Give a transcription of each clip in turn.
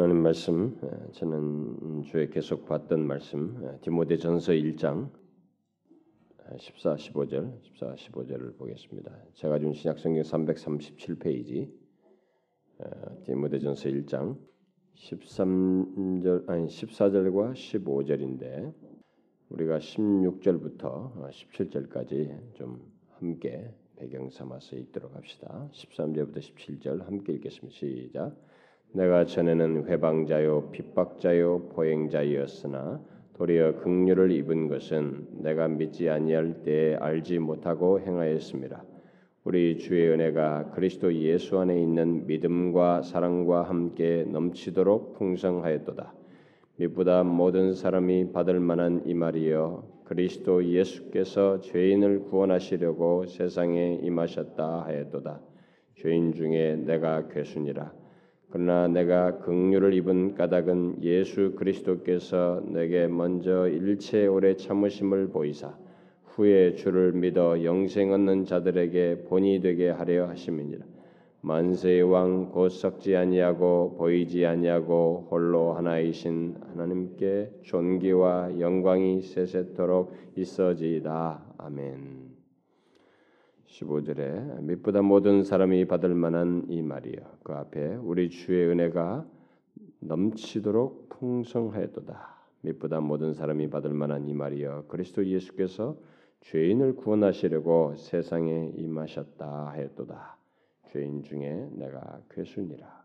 하나님 말씀 저는 주에 계속 봤던 말씀 디모데전서 1장 14, 15절, 14, 15절을 보겠습니다. 제가 준 신약성경 337페이지 디모데전서 1장 13절 아니 14절과 15절인데 우리가 16절부터 17절까지 좀 함께 배경 삼아서 읽도록 합시다. 13절부터 17절 함께 읽겠습니다. 시작. 내가 전에는 회방자요 핍박자요 보행자였으나 도리어 긍휼을 입은 것은 내가 믿지 아니할 때에 알지 못하고 행하였습니다. 우리 주의 은혜가 그리스도 예수 안에 있는 믿음과 사랑과 함께 넘치도록 풍성하였도다. 믿보다 모든 사람이 받을 만한 이 말이여 그리스도 예수께서 죄인을 구원하시려고 세상에 임하셨다 하였도다. 죄인 중에 내가 괴순이라. 그러나 내가 긍휼을 입은 까닭은 예수 그리스도께서 내게 먼저 일체 오래 참으심을 보이사 후에 주를 믿어 영생 얻는 자들에게 본이 되게 하려 하심이니라. 만세의 왕 곧 썩지 아니하고 보이지 아니하고 홀로 하나이신 하나님께 존귀와 영광이 세세토록 있어지이다. 아멘. 15절에 믿보다 모든 사람이 받을 만한 이 말이요. 그 앞에 우리 주의 은혜가 넘치도록 풍성하였도다. 믿보다 모든 사람이 받을 만한 이 말이요. 그리스도 예수께서 죄인을 구원하시려고 세상에 임하셨다 하였도다. 죄인 중에 내가 괴순이라.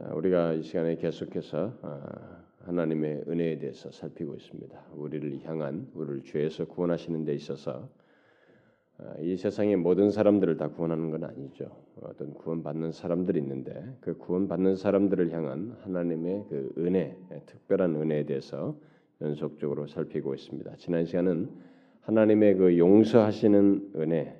아, 우리가 이 시간에 계속해서 아, 하나님의 은혜에 대해서 살피고 있습니다. 우리를 향한 우리를 죄에서 구원하시는 데 있어서 아, 이 세상의 모든 사람들을 다 구원하는 건 아니죠. 어떤 구원받는 사람들이 있는데 그 구원받는 사람들을 향한 하나님의 그 은혜, 특별한 은혜에 대해서 연속적으로 살피고 있습니다. 지난 시간은 하나님의 그 용서하시는 은혜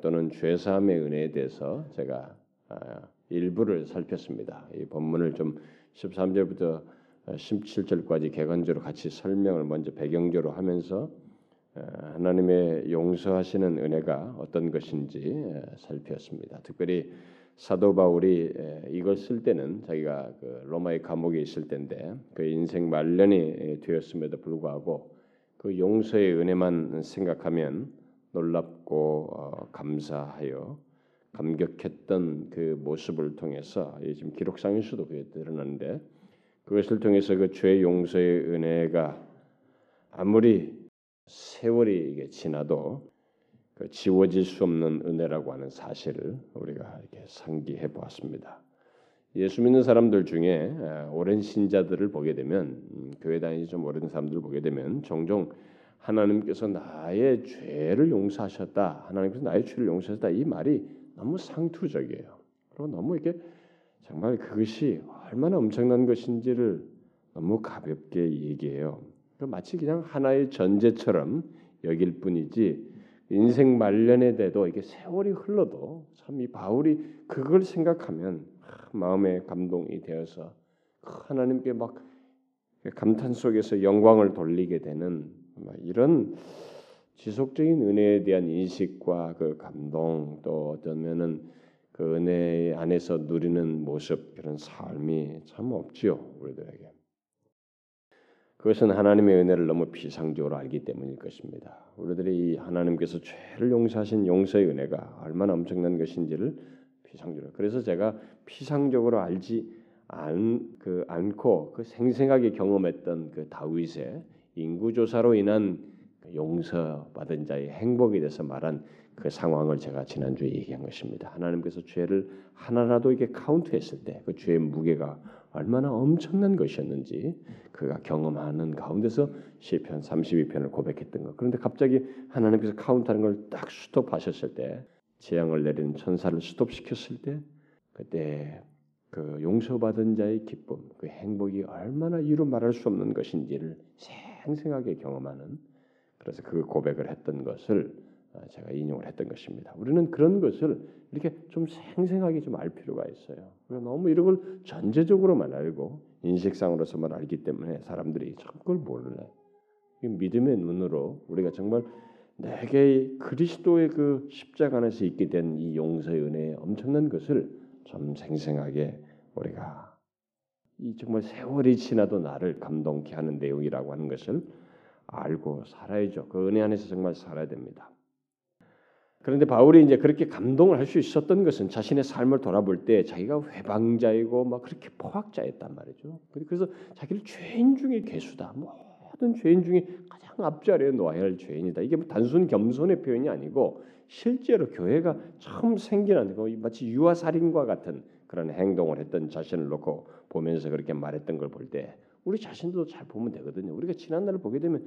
또는 죄 사함의 은혜에 대해서 제가 아, 일부를 살폈습니다. 이 본문을 좀 13절부터 17절까지 개관적으로 같이 설명을 먼저 배경적으로 하면서 하나님의 용서하시는 은혜가 어떤 것인지 살폈습니다. 특별히 사도 바울이 이걸 쓸 때는 자기가 그 로마의 감옥에 있을 때인데 그 인생 말년이 되었음에도 불구하고 그 용서의 은혜만 생각하면 놀랍고 어, 감사하여 감격했던 그 모습을 통해서 지금 기록상에서도 그게 드러나는데 그것을 통해서 그 죄 용서의 은혜가 아무리 세월이 이게 지나도 그 지워질 수 없는 은혜라고 하는 사실을 우리가 이렇게 상기해 보았습니다. 예수 믿는 사람들 중에 오랜 신자들을 보게 되면 음, 교회 다니지 좀 오랜 사람들을 보게 되면 종종 하나님께서 나의 죄를 용서하셨다. 하나님께서 나의 죄를 용서하셨다. 이 말이 너무 상투적이에요. 그리고 너무 이게 정말 그것이 얼마나 엄청난 것인지를 너무 가볍게 얘기해요. 마치 그냥 하나의 전제처럼 여길 뿐이지 인생 말년에 돼도 이게 세월이 흘러도 참 이 바울이 그걸 생각하면 마음에 감동이 되어서 하나님께 막 감탄 속에서 영광을 돌리게 되는 이런 지속적인 은혜에 대한 인식과 그 감동 또 어쩌면은 그 은혜 안에서 누리는 모습 그런 삶이 참 없지요 우리들에게. 그것은 하나님의 은혜를 너무 비상적으로 알기 때문일 것입니다. 우리들이 하나님께서 죄를 용서하신 용서의 은혜가 얼마나 엄청난 것인지를 비상적으로. 그래서 제가 피상적으로 알지 않, 그 않고 그 생생하게 경험했던 그 다윗의 인구조사로 인한 그 용서받은 자의 행복에 대해서 말한 그 상황을 제가 지난주에 얘기한 것입니다. 하나님께서 죄를 하나라도 이게 카운트했을 때 그 죄의 무게가 얼마나 엄청난 것이었는지 그가 경험하는 가운데서 시편 32편을 고백했던 것. 그런데 갑자기 하나님께서 카운트하는 걸 딱 스톱하셨을 때 재앙을 내리는 천사를 스톱시켰을 때 그때 그 용서받은 자의 기쁨, 그 행복이 얼마나 이루 말할 수 없는 것인지를 생생하게 경험하는 그래서 그 고백을 했던 것을 어, 제가 인용을 했던 것입니다. 우리는 그런 것을 이렇게 좀 생생하게 좀 알 필요가 있어요. 너무 이런 걸 전제적으로만 알고 인식상으로서만 알기 때문에 사람들이 참 그걸 몰라요. 믿음의 눈으로 우리가 정말 내게 그리스도의 그 십자가 안에서 있게 된 이 용서의 은혜의 엄청난 것을 좀 생생하게 우리가 이 정말 세월이 지나도 나를 감동케 하는 내용이라고 하는 것을 알고 살아야죠. 그 은혜 안에서 정말 살아야 됩니다. 그런데 바울이 이제 그렇게 감동을 할 수 있었던 것은 자신의 삶을 돌아볼 때 자기가 회방자이고 막 그렇게 포악자였단 말이죠. 그래서 자기를 죄인 중에 개수다. 모든 죄인 중에 가장 앞자리에 놓아야 할 죄인이다. 이게 뭐 단순 겸손의 표현이 아니고 실제로 교회가 처음 생겨난 거 마치 유아 살인과 같은 그런 행동을 했던 자신을 놓고 보면서 그렇게 말했던 걸 볼 때 우리 자신도 잘 보면 되거든요. 우리가 지난 날을 보게 되면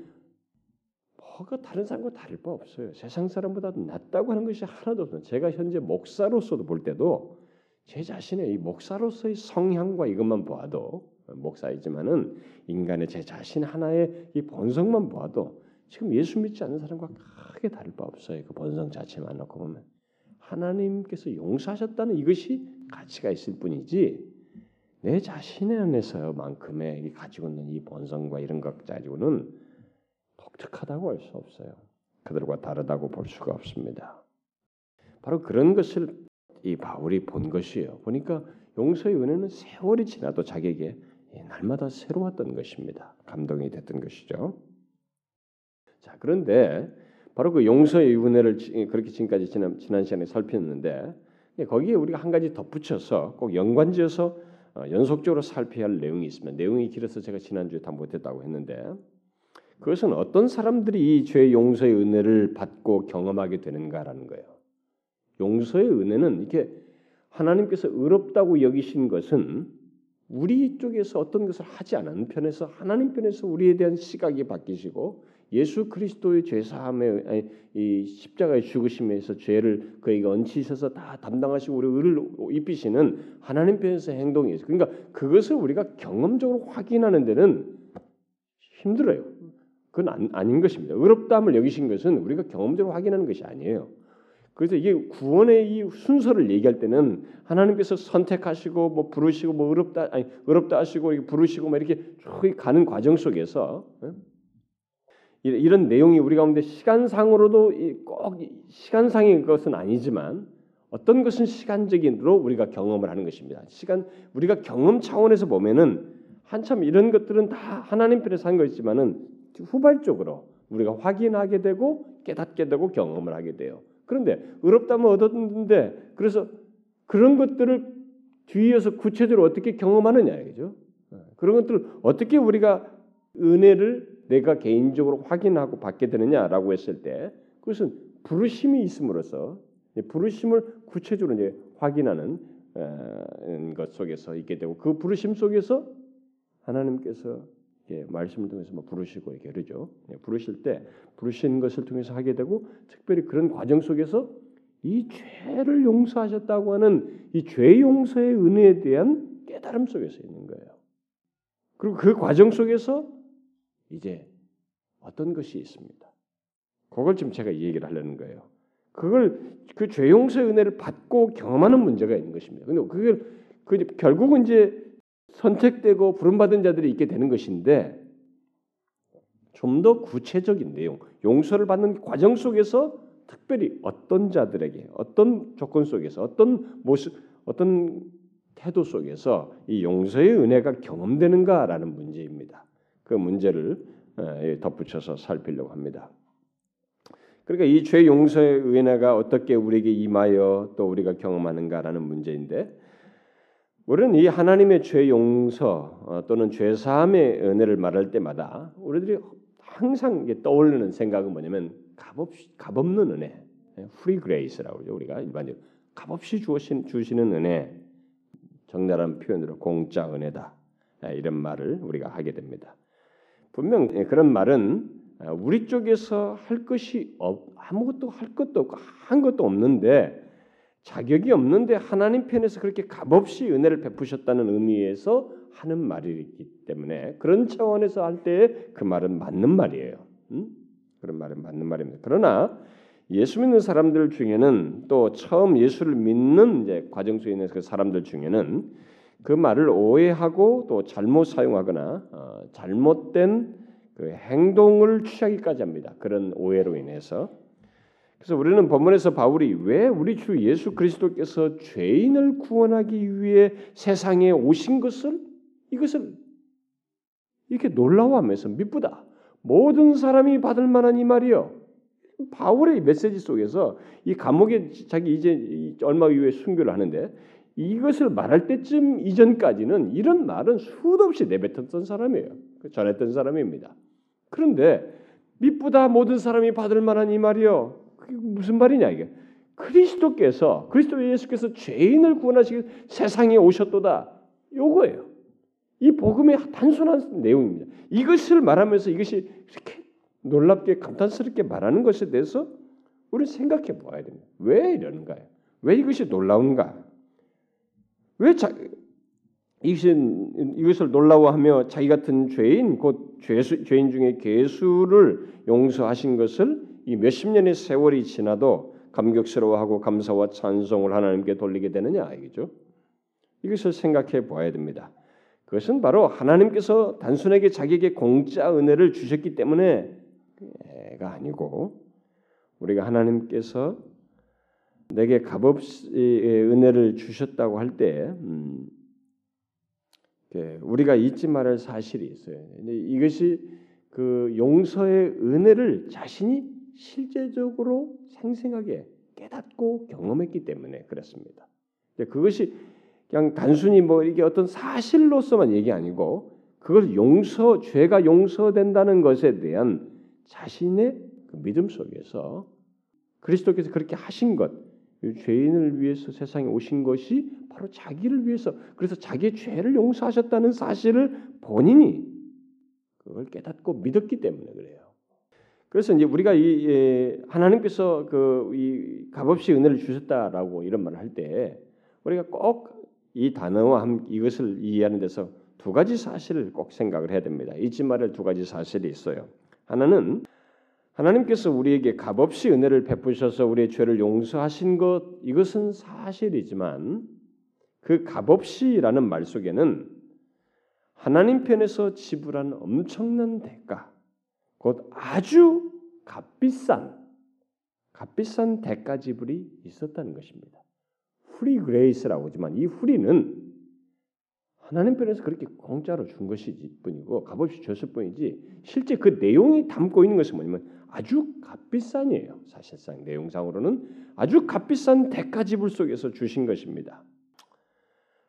뭐가 다른 사람과 다를 바 없어요. 세상 사람보다 낫다고 하는 것이 하나도 없어요. 제가 현재 목사로서도 볼 때도 제 자신의 이 목사로서의 성향과 이것만 보아도 목사이지만은 인간의 제 자신 하나의 이 본성만 보아도 지금 예수 믿지 않는 사람과 크게 다를 바 없어요. 그 본성 자체만 놓고 보면 하나님께서 용서하셨다는 이것이 가치가 있을 뿐이지 내 자신 안에서만큼의 가지고 있는 이 본성과 이런 것 가지고는 독특하다고 할 수 없어요. 그들과 다르다고 볼 수가 없습니다. 바로 그런 것을 이 바울이 본 것이에요. 보니까 용서의 은혜는 세월이 지나도 자기에게 날마다 새로웠던 것입니다. 감동이 됐던 것이죠. 자, 그런데 바로 그 용서의 은혜를 그렇게 지금까지 지난, 지난 시간에 살폈는데 거기에 우리가 한 가지 덧붙여서 꼭 연관지어서 어, 연속적으로 살펴야 할 내용이 있습니다. 내용이 길어서 제가 지난주에 다 못했다고 했는데 그것은 어떤 사람들이 이 죄 용서의 은혜를 받고 경험하게 되는가라는 거예요. 용서의 은혜는 이렇게 하나님께서 의롭다고 여기신 것은 우리 쪽에서 어떤 것을 하지 않은 편에서 하나님 편에서 우리에 대한 시각이 바뀌시고 예수 그리스도의 죄 사함의 이 십자가의 죽으심에서 죄를 그에게 얹히셔서 다 담당하시고 우리 의를 입히시는 하나님 편에서 행동이 있어요. 그러니까 그것을 우리가 경험적으로 확인하는 데는 힘들어요. 그건 안, 아닌 것입니다. 의롭다함을 여기신 것은 우리가 경험적으로 확인하는 것이 아니에요. 그래서 이게 구원의 이 순서를 얘기할 때는 하나님께서 선택하시고 뭐 부르시고 뭐 의롭다 아니 의롭다 하시고 부르시고 뭐 이렇게 쭉 가는 과정 속에서 이런 내용이 우리 가운데 시간상으로도 꼭 시간상의 것은 아니지만 어떤 것은 시간적인으로 우리가 경험을 하는 것입니다. 시간 우리가 경험 차원에서 보면은 한참 이런 것들은 다 하나님 편에서 한 것이지만은 후발적으로 우리가 확인하게 되고 깨닫게 되고 경험을 하게 돼요. 그런데 의롭다면 얻었는데 그래서 그런 것들을 뒤에서 구체적으로 어떻게 경험하느냐 이죠. 그런 것들을 어떻게 우리가 은혜를 내가 개인적으로 확인하고 받게 되느냐라고 했을 때 그것은 부르심이 있음으로써 부르심을 구체적으로 이제 확인하는 것 속에서 있게 되고 그 부르심 속에서 하나님께서 말씀을 통해서 뭐 부르시고 이렇게 그러죠. 예, 부르실 때 부르신 것을 통해서 하게 되고 특별히 그런 과정 속에서 이 죄를 용서하셨다고 하는 이 죄 용서의 은혜에 대한 깨달음 속에서 있는 거예요. 그리고 그 과정 속에서 이제 어떤 것이 있습니다. 그걸 지금 제가 얘기를 하려는 거예요. 그걸 그 죄 용서의 은혜를 받고 경험하는 문제가 있는 것입니다. 근데 그걸 그 결국은 이제 선택되고 부름받은 자들이 있게 되는 것인데 좀 더 구체적인 내용, 용서를 받는 과정 속에서 특별히 어떤 자들에게 어떤 조건 속에서 어떤 모습, 어떤 태도 속에서 이 용서의 은혜가 경험되는가라는 문제입니다. 그 문제를 덧붙여서 살피려고 합니다. 그러니까 이 죄 용서의 은혜가 어떻게 우리에게 임하여 또 우리가 경험하는가라는 문제인데 우리는 이 하나님의 죄 용서 어, 또는 죄 사함의 은혜를 말할 때마다 우리들이 항상 떠올리는 생각은 뭐냐면 값없 값없는 은혜, free grace라고 그러죠 우리가 일반적으로 값없이 주신 주시는 은혜, 적나라한 표현으로 공짜 은혜다 이런 말을 우리가 하게 됩니다. 분명 예, 그런 말은 아, 우리 쪽에서 할 것이 없, 아무것도 할 것도 없고 한 것도 없는데 자격이 없는데 하나님 편에서 그렇게 값없이 은혜를 베푸셨다는 의미에서 하는 말이기 때문에 그런 차원에서 할 때 그 말은 맞는 말이에요. 음? 그런 말은 맞는 말입니다. 그러나 예수 믿는 사람들 중에는 또 처음 예수를 믿는 이제 과정 속에 있는 그 사람들 중에는 그 말을 오해하고 또 잘못 사용하거나 어, 잘못된 그 행동을 취하기까지 합니다. 그런 오해로 인해서 그래서 우리는 본문에서 바울이 왜 우리 주 예수 그리스도께서 죄인을 구원하기 위해 세상에 오신 것을 이것을 이렇게 놀라워하면서 미쁘다. 모든 사람이 받을 만한 이 말이요. 바울의 메시지 속에서 이 감옥에 자기 이제 얼마 이후에 순교를 하는데 이것을 말할 때쯤 이전까지는 이런 말은 수도 없이 내뱉었던 사람이에요. 전했던 사람입니다. 그런데 미쁘다 모든 사람이 받을 만한 이 말이요. 무슨 말이냐 이게? 그리스도께서 그리스도 예수께서 죄인을 구원하시기 세상에 오셨도다. 요거예요. 이 복음의 단순한 내용입니다. 이것을 말하면서 이것이 이렇게 놀랍게 감탄스럽게 말하는 것에 대해서 우리 생각해 보아야 됩니다. 왜 이러는가요? 왜 이것이 놀라운가? 왜 자, 이것은 이것을 놀라워하며 자기 같은 죄인 곧 죄수, 죄인 중에 괴수를 용서하신 것을 이 몇십 년의 세월이 지나도 감격스러워하고 감사와 찬송을 하나님께 돌리게 되느냐 이거죠. 이것을 생각해 보아야 됩니다. 그것은 바로 하나님께서 단순하게 자기에게 공짜 은혜를 주셨기 때문에가 아니고 우리가 하나님께서 내게 값없이 은혜를 주셨다고 할 때 음, 우리가 잊지 말할 사실이 있어요. 이것이 그 용서의 은혜를 자신이 실제적으로 생생하게 깨닫고 경험했기 때문에 그렇습니다. 그것이 그냥 단순히 뭐 이게 어떤 사실로서만 얘기 아니고 그걸 용서 죄가 용서된다는 것에 대한 자신의 그 믿음 속에서 그리스도께서 그렇게 하신 것, 죄인을 위해서 세상에 오신 것이 바로 자기를 위해서 그래서 자기의 죄를 용서하셨다는 사실을 본인이 그걸 깨닫고 믿었기 때문에 그래요. 그래서 이제 우리가 이 예, 하나님께서 그 이 값없이 은혜를 주셨다라고 이런 말을 할 때 우리가 꼭 이 단어와 함 이것을 이해하는 데서 두 가지 사실을 꼭 생각을 해야 됩니다. 잊지 말할 두 가지 사실이 있어요. 하나는 하나님께서 우리에게 값없이 은혜를 베푸셔서 우리의 죄를 용서하신 것 이것은 사실이지만 그 값없이라는 말 속에는 하나님 편에서 지불한 엄청난 대가 곧 아주 값비싼 값비싼 대가 지불이 있었다는 것입니다. free grace라고 하지만 이 free는 하나님 편에서 그렇게 공짜로 준 것이지 뿐이고 값없이 줬을 뿐이지 실제 그 내용이 담고 있는 것은 뭐냐면 아주 값비싼이에요. 사실상 내용상으로는 아주 값비싼 대가 지불 속에서 주신 것입니다.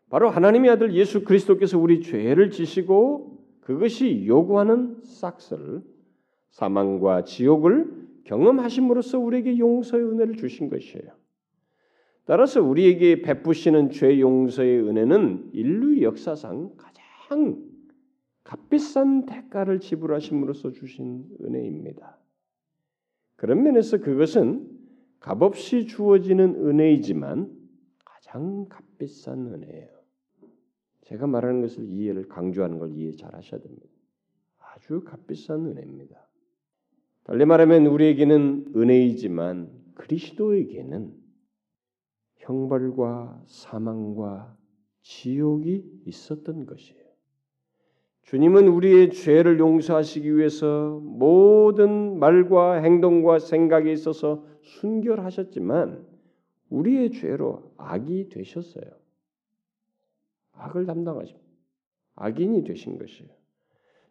바로 하나님의 아들 예수 그리스도께서 우리 죄를 지시고 그것이 요구하는 삯을 사망과 지옥을 경험하심으로써 우리에게 용서의 은혜를 주신 것이에요. 따라서 우리에게 베푸시는 죄 용서의 은혜는 인류 역사상 가장 값비싼 대가를 지불하심으로써 주신 은혜입니다. 그런 면에서 그것은 값없이 주어지는 은혜이지만 가장 값비싼 은혜예요. 제가 말하는 것을 이해를 강조하는 걸 이해 잘 하셔야 됩니다. 아주 값비싼 은혜입니다. 달리 말하면 우리에게는 은혜이지만 그리스도에게는 형벌과 사망과 지옥이 있었던 것이에요. 주님은 우리의 죄를 용서하시기 위해서 모든 말과 행동과 생각에 있어서 순결하셨지만 우리의 죄로 악이 되셨어요. 악을 담당하십니다. 악인이 되신 것이에요.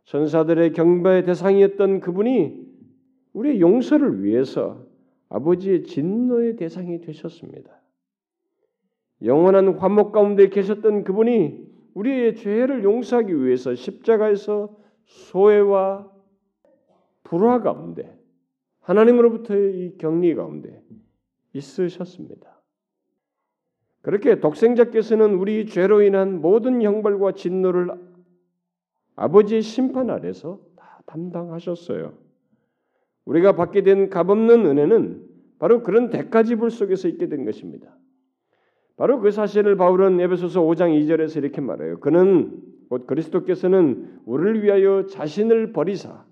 천사들의 경배의 대상이었던 그분이 우리의 용서를 위해서 아버지의 진노의 대상이 되셨습니다. 영원한 화목 가운데 계셨던 그분이 우리의 죄를 용서하기 위해서 십자가에서 소외와 불화 가운데 하나님으로부터의 이 격리 가운데 있으셨습니다. 그렇게 독생자께서는 우리 죄로 인한 모든 형벌과 진노를 아버지의 심판 아래서 다 담당하셨어요. 우리가 받게 된 값없는 은혜는 바로 그런 대가지불 속에서 있게 된 것입니다. 바로 그 사실을 바울은 에베소서 5장 2절에서 이렇게 말해요. 그는 곧 그리스도께서는 우리를 위하여 자신을 버리사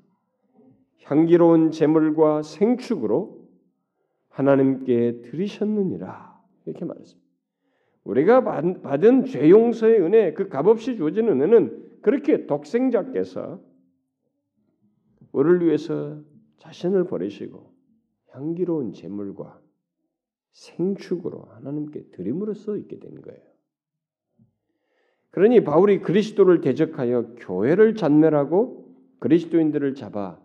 향기로운 제물과 생축으로 하나님께 드리셨느니라 이렇게 말했습니다. 우리가 받은 죄 용서의 은혜, 그 값없이 주어진 은혜는 그렇게 독생자께서 우리를 위해서 자신을 버리시고 향기로운 제물과 생축으로 하나님께 드림으로써 있게 된 거예요. 그러니 바울이 그리스도를 대적하여 교회를 잔멸하고 그리스도인들을 잡아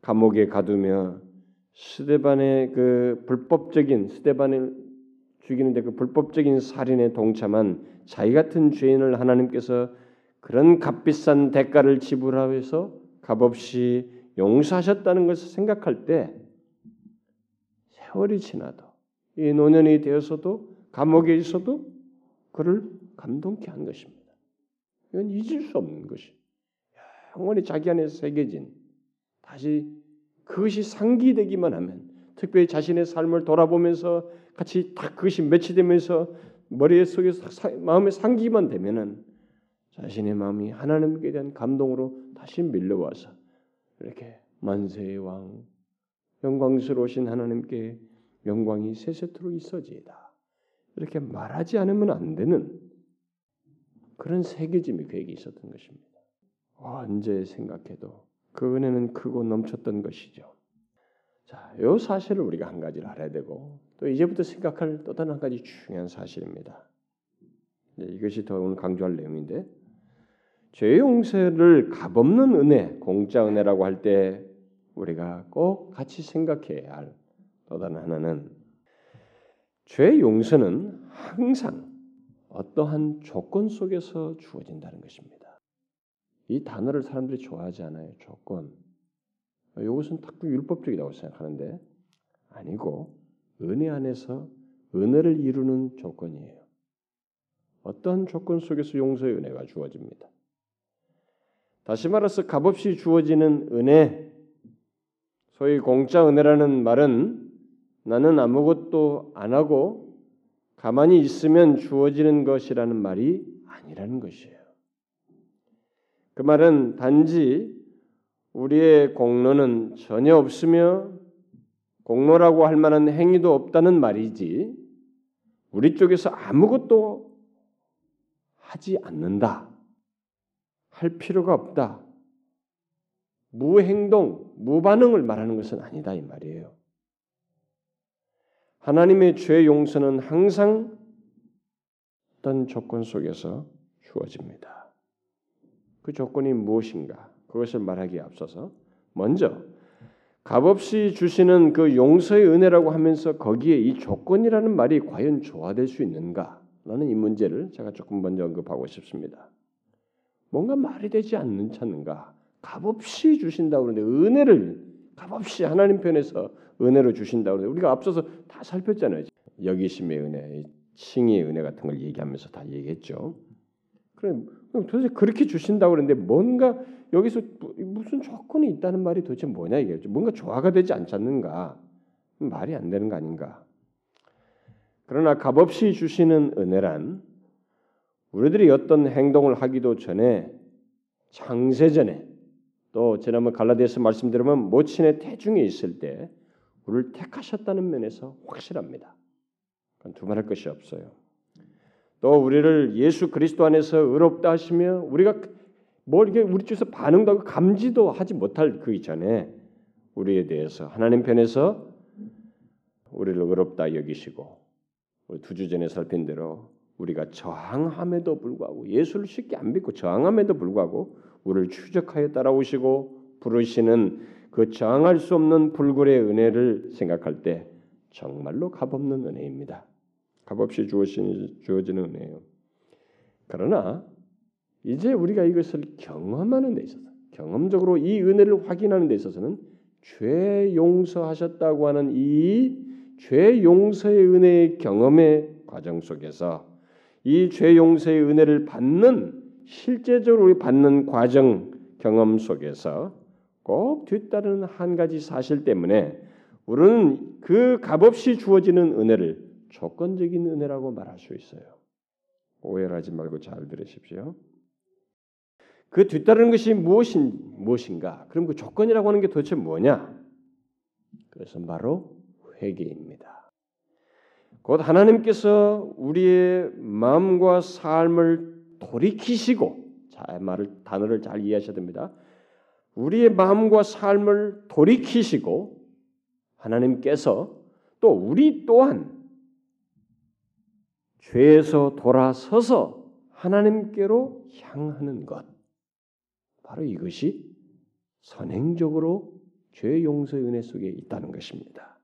감옥에 가두며 스데반의 그 불법적인 스데반을 죽이는데 그 불법적인 살인에 동참한 자기 같은 죄인을 하나님께서 그런 값비싼 대가를 지불하여서 값없이 용서하셨다는 것을 생각할 때 세월이 지나도 이 노년이 되어서도 감옥에 있어도 그를 감동케 한 것입니다. 이건 잊을 수 없는 것이 영원히 자기 안에 새겨진 다시 그것이 상기되기만 하면 특별히 자신의 삶을 돌아보면서 같이 딱 그것이 매치되면서 머리 속에서 마음에 상기만 되면은 자신의 마음이 하나님께 대한 감동으로 다시 밀려와서 이렇게 만세의 왕 영광스러우신 하나님께 영광이 세세토록 있어지이다. 이렇게 말하지 않으면 안 되는 그런 새겨짐이 그에게 있었던 것입니다. 언제 생각해도 그 은혜는 크고 넘쳤던 것이죠. 자, 이 사실을 우리가 한 가지를 알아야 되고 또 이제부터 생각할 또 다른 한 가지 중요한 사실입니다. 이것이 더 오늘 강조할 내용인데 죄 용서를 값없는 은혜, 공짜 은혜라고 할 때 우리가 꼭 같이 생각해야 할 또 다른 하나는 죄 용서는 항상 어떠한 조건 속에서 주어진다는 것입니다. 이 단어를 사람들이 좋아하지 않아요. 조건. 이것은 탁구 율법적이라고 생각하는데 아니고 은혜 안에서 은혜를 이루는 조건이에요. 어떠한 조건 속에서 용서의 은혜가 주어집니다. 다시 말해서 값없이 주어지는 은혜, 소위 공짜 은혜라는 말은 나는 아무것도 안 하고 가만히 있으면 주어지는 것이라는 말이 아니라는 것이에요. 그 말은 단지 우리의 공로는 전혀 없으며 공로라고 할 만한 행위도 없다는 말이지 우리 쪽에서 아무것도 하지 않는다. 할 필요가 없다. 무행동, 무반응을 말하는 것은 아니다 이 말이에요. 하나님의 죄 용서는 항상 어떤 조건 속에서 주어집니다. 그 조건이 무엇인가? 그것을 말하기에 앞서서 먼저 값없이 주시는 그 용서의 은혜라고 하면서 거기에 이 조건이라는 말이 과연 조화될 수 있는가라는 이 문제를 제가 조금 먼저 언급하고 싶습니다. 뭔가 말이 되지 않는 찮는가? 값없이 주신다고 그러는데 은혜를 값없이 하나님 편에서 은혜로 주신다고 그러는데 우리가 앞서서 다 살폈잖아요. 여기심의 은혜, 칭의 은혜 같은 걸 얘기하면서 다 얘기했죠. 그럼 도대체 그렇게 주신다고 그러는데 뭔가 여기서 무슨 조건이 있다는 말이 도대체 뭐냐 이게 뭔가 조화가 되지 않지 않는가 말이 안 되는 거 아닌가 그러나 값없이 주시는 은혜란 우리들이 어떤 행동을 하기도 전에 창세 전에 또 지난번 갈라디아서 말씀드리면 모친의 태중에 있을 때 우리를 택하셨다는 면에서 확실합니다. 두 말할 것이 없어요. 또 우리를 예수 그리스도 안에서 의롭다 하시며 우리가 뭘 이게 우리 쪽에서 반응도 하고 감지도 하지 못할 그 이전에 우리에 대해서 하나님 편에서 우리를 의롭다 여기시고 두주 전에 살핀 대로 우리가 저항함에도 불구하고 예수를 쉽게 안 믿고 저항함에도 불구하고 우리를 추적하여 따라오시고 부르시는 그 저항할 수 없는 불굴의 은혜를 생각할 때 정말로 값없는 은혜입니다. 값없이 주어지는 은혜예요. 그러나 이제 우리가 이것을 경험하는 데 있어서 경험적으로 이 은혜를 확인하는 데 있어서는 죄 용서하셨다고 하는 이 죄 용서의 은혜의 경험의 과정 속에서 이 죄 용서의 은혜를 받는 실제적으로 받는 과정 경험 속에서 꼭 뒤따르는 한 가지 사실 때문에 우리는 그 값없이 주어지는 은혜를 조건적인 은혜라고 말할 수 있어요. 오해하지 말고 잘 들으십시오. 그 뒤따르는 것이 무엇인 무엇인가? 그럼 그 조건이라고 하는 게 도대체 뭐냐? 그것은 바로 회개입니다. 곧 하나님께서 우리의 마음과 삶을 돌이키시고 자 말을 단어를 잘 이해하셔야 됩니다. 우리의 마음과 삶을 돌이키시고 하나님께서 또 우리 또한 죄에서 돌아서서 하나님께로 향하는 것. 바로 이것이 선행적으로 죄 용서의 은혜 속에 있다는 것입니다.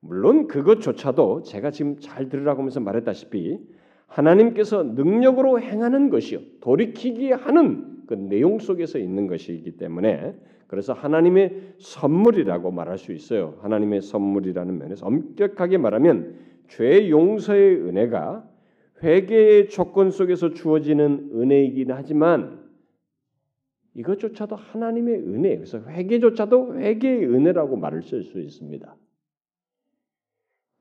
물론 그것조차도 제가 지금 잘 들으라고 하면서 말했다시피 하나님께서 능력으로 행하는 것이요 돌이키게 하는 그 내용 속에서 있는 것이기 때문에 그래서 하나님의 선물이라고 말할 수 있어요. 하나님의 선물이라는 면에서 엄격하게 말하면 죄 용서의 은혜가 회개의 조건 속에서 주어지는 은혜이긴 하지만 이것조차도 하나님의 은혜. 그래서 회개조차도 회개의 은혜라고 말을 쓸 수 있습니다.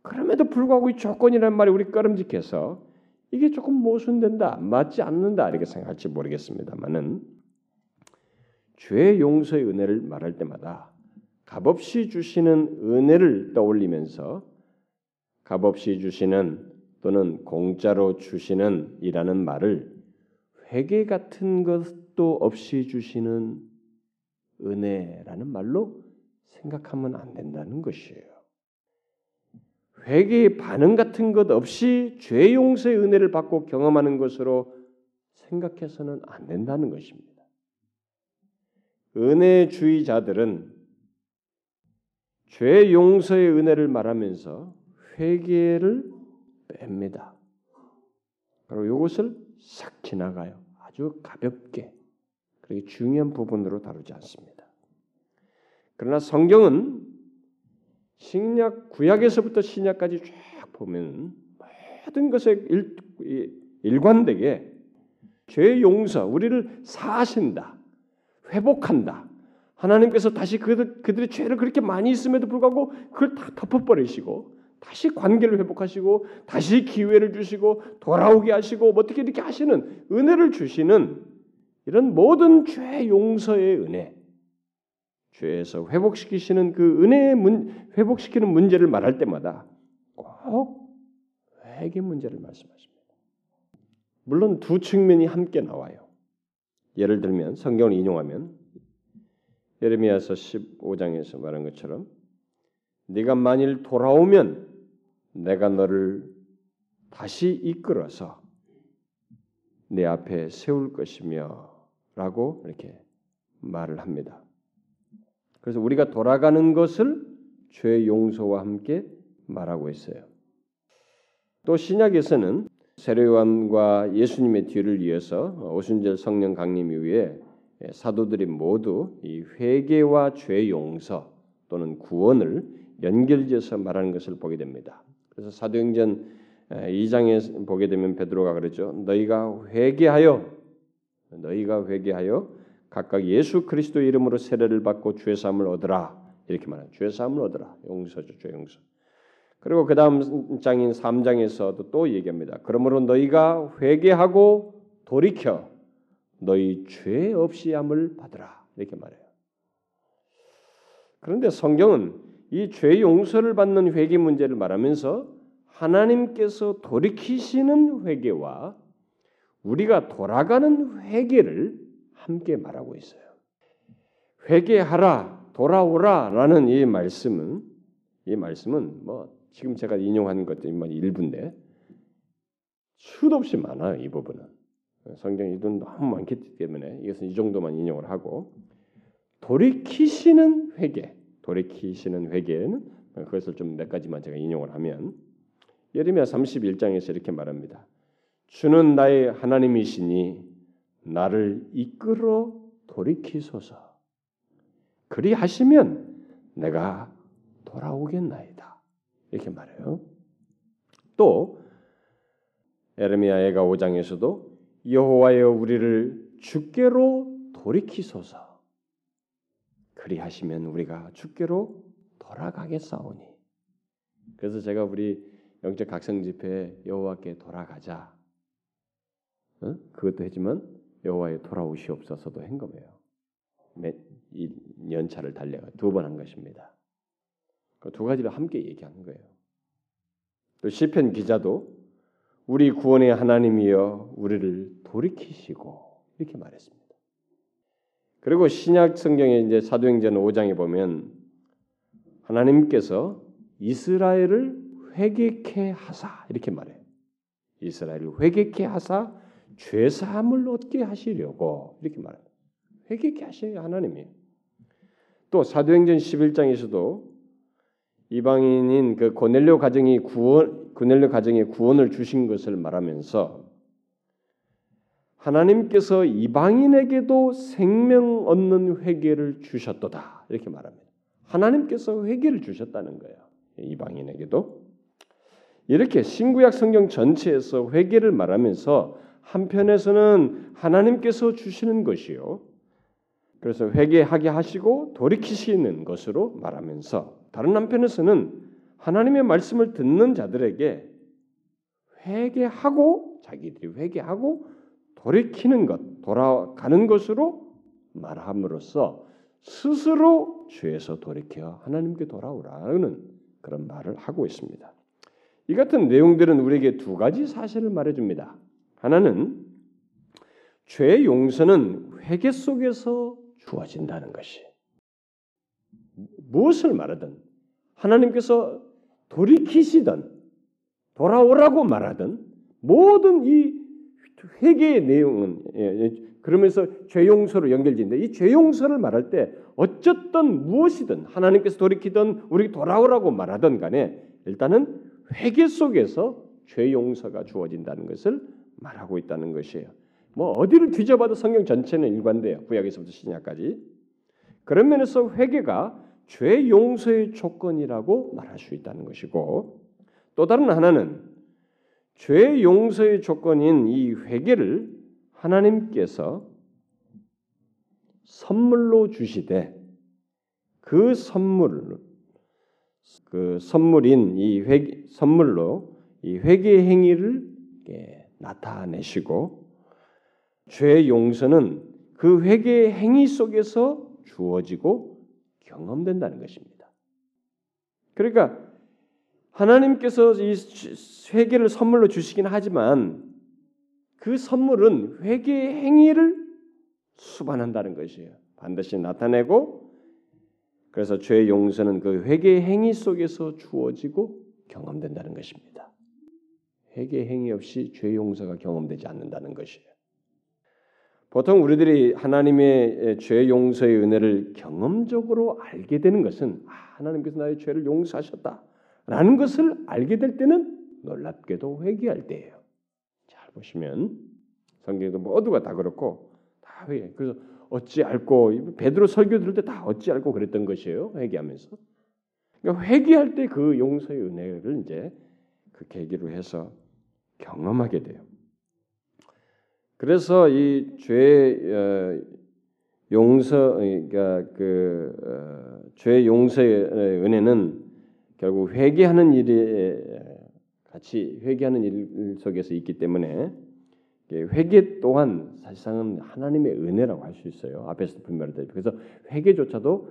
그럼에도 불구하고 이 조건이라는 말이 우리 꺼름직해서 이게 조금 모순된다, 맞지 않는다 이렇게 생각할지 모르겠습니다만은 죄 용서의 은혜를 말할 때마다 값없이 주시는 은혜를 떠올리면서 값없이 주시는 또는 공짜로 주시는 이라는 말을 회개 같은 것도 없이 주시는 은혜라는 말로 생각하면 안 된다는 것이에요. 회개의 반응 같은 것 없이 죄 용서의 은혜를 받고 경험하는 것으로 생각해서는 안 된다는 것입니다. 은혜주의자들은 죄 용서의 은혜를 말하면서 회개를 뺍니다. 그리고 이것을 싹 지나가요. 아주 가볍게 그렇게 중요한 부분으로 다루지 않습니다. 그러나 성경은 신약 구약에서부터 신약까지 쫙 보면 모든 것에 일, 일관되게 죄 용서, 우리를 사하신다, 회복한다. 하나님께서 다시 그들, 그들의 죄를 그렇게 많이 있음에도 불구하고 그걸 다 덮어버리시고 다시 관계를 회복하시고 다시 기회를 주시고 돌아오게 하시고 뭐 어떻게 이렇게 하시는 은혜를 주시는 이런 모든 죄 용서의 은혜, 죄에서 회복시키시는 그 은혜의 문, 회복시키는 문제를 말할 때마다 꼭 회개 문제를 말씀하십니다. 물론 두 측면이 함께 나와요. 예를 들면 성경을 인용하면 예레미야서 15장에서 말한 것처럼 네가 만일 돌아오면 내가 너를 다시 이끌어서 내 앞에 세울 것이며 라고 이렇게 말을 합니다. 그래서 우리가 돌아가는 것을 죄 용서와 함께 말하고 있어요. 또 신약에서는 세례요한과 예수님의 뒤를 이어서 오순절 성령 강림 이후에 사도들이 모두 이 회개와 죄 용서 또는 구원을 연결지어서 말하는 것을 보게 됩니다. 그래서 사도행전 2장에 보게 되면 베드로가 그러죠. 너희가 회개하여 너희가 회개하여 각각 예수 그리스도 이름으로 세례를 받고 죄 사함을 얻으라. 이렇게 말해요. 죄 사함을 얻으라. 용서죠. 죄 용서. 그리고 그 다음 장인 3장에서도 또 얘기합니다. 그러므로 너희가 회개하고 돌이켜 너희 죄 없이 함을 받으라. 이렇게 말해요. 그런데 성경은 이 죄 용서를 받는 회개 문제를 말하면서 하나님께서 돌이키시는 회개와 우리가 돌아가는 회개를 함께 말하고 있어요. 회개하라, 돌아오라라는 이 말씀은 이 말씀은 뭐 지금 제가 인용하는 것들이 뭐 일부인데 수도 없이 많아요 이 부분은 성경 이돈 너무 많기 때문에 이것은 이 정도만 인용을 하고 돌이키시는 회개 돌이키시는 회개는 그것을 좀 몇 가지만 제가 인용을 하면 예레미야 31장에서 이렇게 말합니다. 주는 나의 하나님이시니 나를 이끌어 돌이키소서. 그리하시면 내가 돌아오겠나이다. 이렇게 말해요. 또 에르미야 애가 5장에서도 여호와여 우리를 주께로 돌이키소서. 그리하시면 우리가 주께로 돌아가겠사오니. 그래서 제가 우리 영적 각성 집회 여호와께 돌아가자. 어? 그것도 했지만 여호와의 돌아오시옵소서도 한 거예요. 이 연차를 달려가 두 번 한 것입니다. 그 두 가지를 함께 얘기하는 거예요. 또 시편 기자도 우리 구원의 하나님이여 우리를 돌이키시고 이렇게 말했습니다. 그리고 신약 성경에 이제 사도행전 5장에 보면 하나님께서 이스라엘을 회개케 하사 이렇게 말해요. 이스라엘을 회개케 하사 죄 사함을 얻게 하시려고 이렇게 말합니다. 회개케 하셔야 하나님이. 또 사도행전 11장에서도 이방인인 그 고넬료 가정이 구원 고넬료 가정에 구원을 주신 것을 말하면서 하나님께서 이방인에게도 생명 얻는 회개를 주셨도다 이렇게 말합니다. 하나님께서 회개를 주셨다는 거예요. 이방인에게도 이렇게 신구약 성경 전체에서 회개를 말하면서 한편에서는 하나님께서 주시는 것이요. 그래서 회개하게 하시고 돌이키시는 것으로 말하면서 다른 한편에서는 하나님의 말씀을 듣는 자들에게 회개하고 자기들이 회개하고 돌이키는 것, 돌아가는 것으로 말함으로써 스스로 죄에서 돌이켜 하나님께 돌아오라는 그런 말을 하고 있습니다. 이 같은 내용들은 우리에게 두 가지 사실을 말해줍니다. 하나는 죄 용서는 회개 속에서 주어진다는 것이 무엇을 말하든 하나님께서 돌이키시든 돌아오라고 말하든 모든 이 회개의 내용은 예, 예, 그러면서 죄 용서로 연결되는데 이 죄 용서를 말할 때 어쨌든 무엇이든 하나님께서 돌이키든 우리 돌아오라고 말하든 간에 일단은 회개 속에서 죄 용서가 주어진다는 것을 말하고 있다는 것이에요. 뭐 어디를 뒤져봐도 성경 전체는 일관돼요. 구약에서부터 신약까지. 그런 면에서 회개가 죄 용서의 조건이라고 말할 수 있다는 것이고 또 다른 하나는 죄 용서의 조건인 이 회개를 하나님께서 선물로 주시되 그 선물 그 선물인 이 회, 선물로 이 회개 행위를 나타내시고 죄 용서는 그 회개 행위 속에서 주어지고 경험된다는 것입니다. 그러니까 하나님께서 이 회개를 선물로 주시긴 하지만 그 선물은 회개 행위를 수반한다는 것이에요. 반드시 나타내고 그래서 죄 용서는 그 회개 행위 속에서 주어지고 경험된다는 것입니다. 회개 행위 없이 죄 용서가 경험되지 않는다는 것이에요. 보통 우리들이 하나님의 죄 용서의 은혜를 경험적으로 알게 되는 것은 아, 하나님께서 나의 죄를 용서하셨다라는 것을 알게 될 때는 놀랍게도 회개할 때예요. 잘 보시면 성경도 모두가 다 그렇고 다 회개. 그래서 어찌 알고 베드로 설교 들을 때 다 어찌 알고 그랬던 것이에요. 회개하면서. 그러니까 회개할 때 그 용서의 은혜를 이제 그 계기로 해서 경험하게 돼요. 그래서 이죄 어, 용서 그러니까 그죄 어, 용서의 은혜는 결국 회개하는 일에 같이 회개하는 일 속에서 있기 때문에 회개 또한 사실상은 하나님의 은혜라고 할 수 있어요. 앞에서 분명히 그래서 회개조차도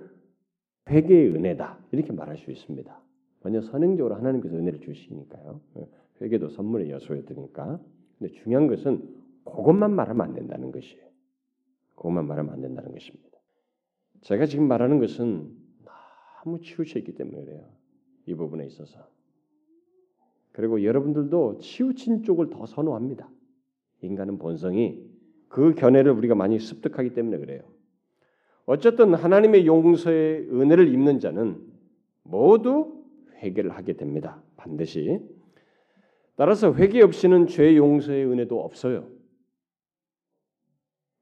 회개의 은혜다 이렇게 말할 수 있습니다. 먼저 선행적으로 하나님께서 은혜를 주시니까요. 회개도 선물의 여소였으니까. 근데 중요한 것은 그것만 말하면 안 된다는 것이에요. 그것만 말하면 안 된다는 것입니다. 제가 지금 말하는 것은 너무 치우쳐 있기 때문에 그래요. 이 부분에 있어서. 그리고 여러분들도 치우친 쪽을 더 선호합니다. 인간은 본성이 그 견해를 우리가 많이 습득하기 때문에 그래요. 어쨌든 하나님의 용서의 은혜를 입는 자는 모두 회개를 하게 됩니다. 반드시. 따라서 회개 없이는 죄 용서의 은혜도 없어요.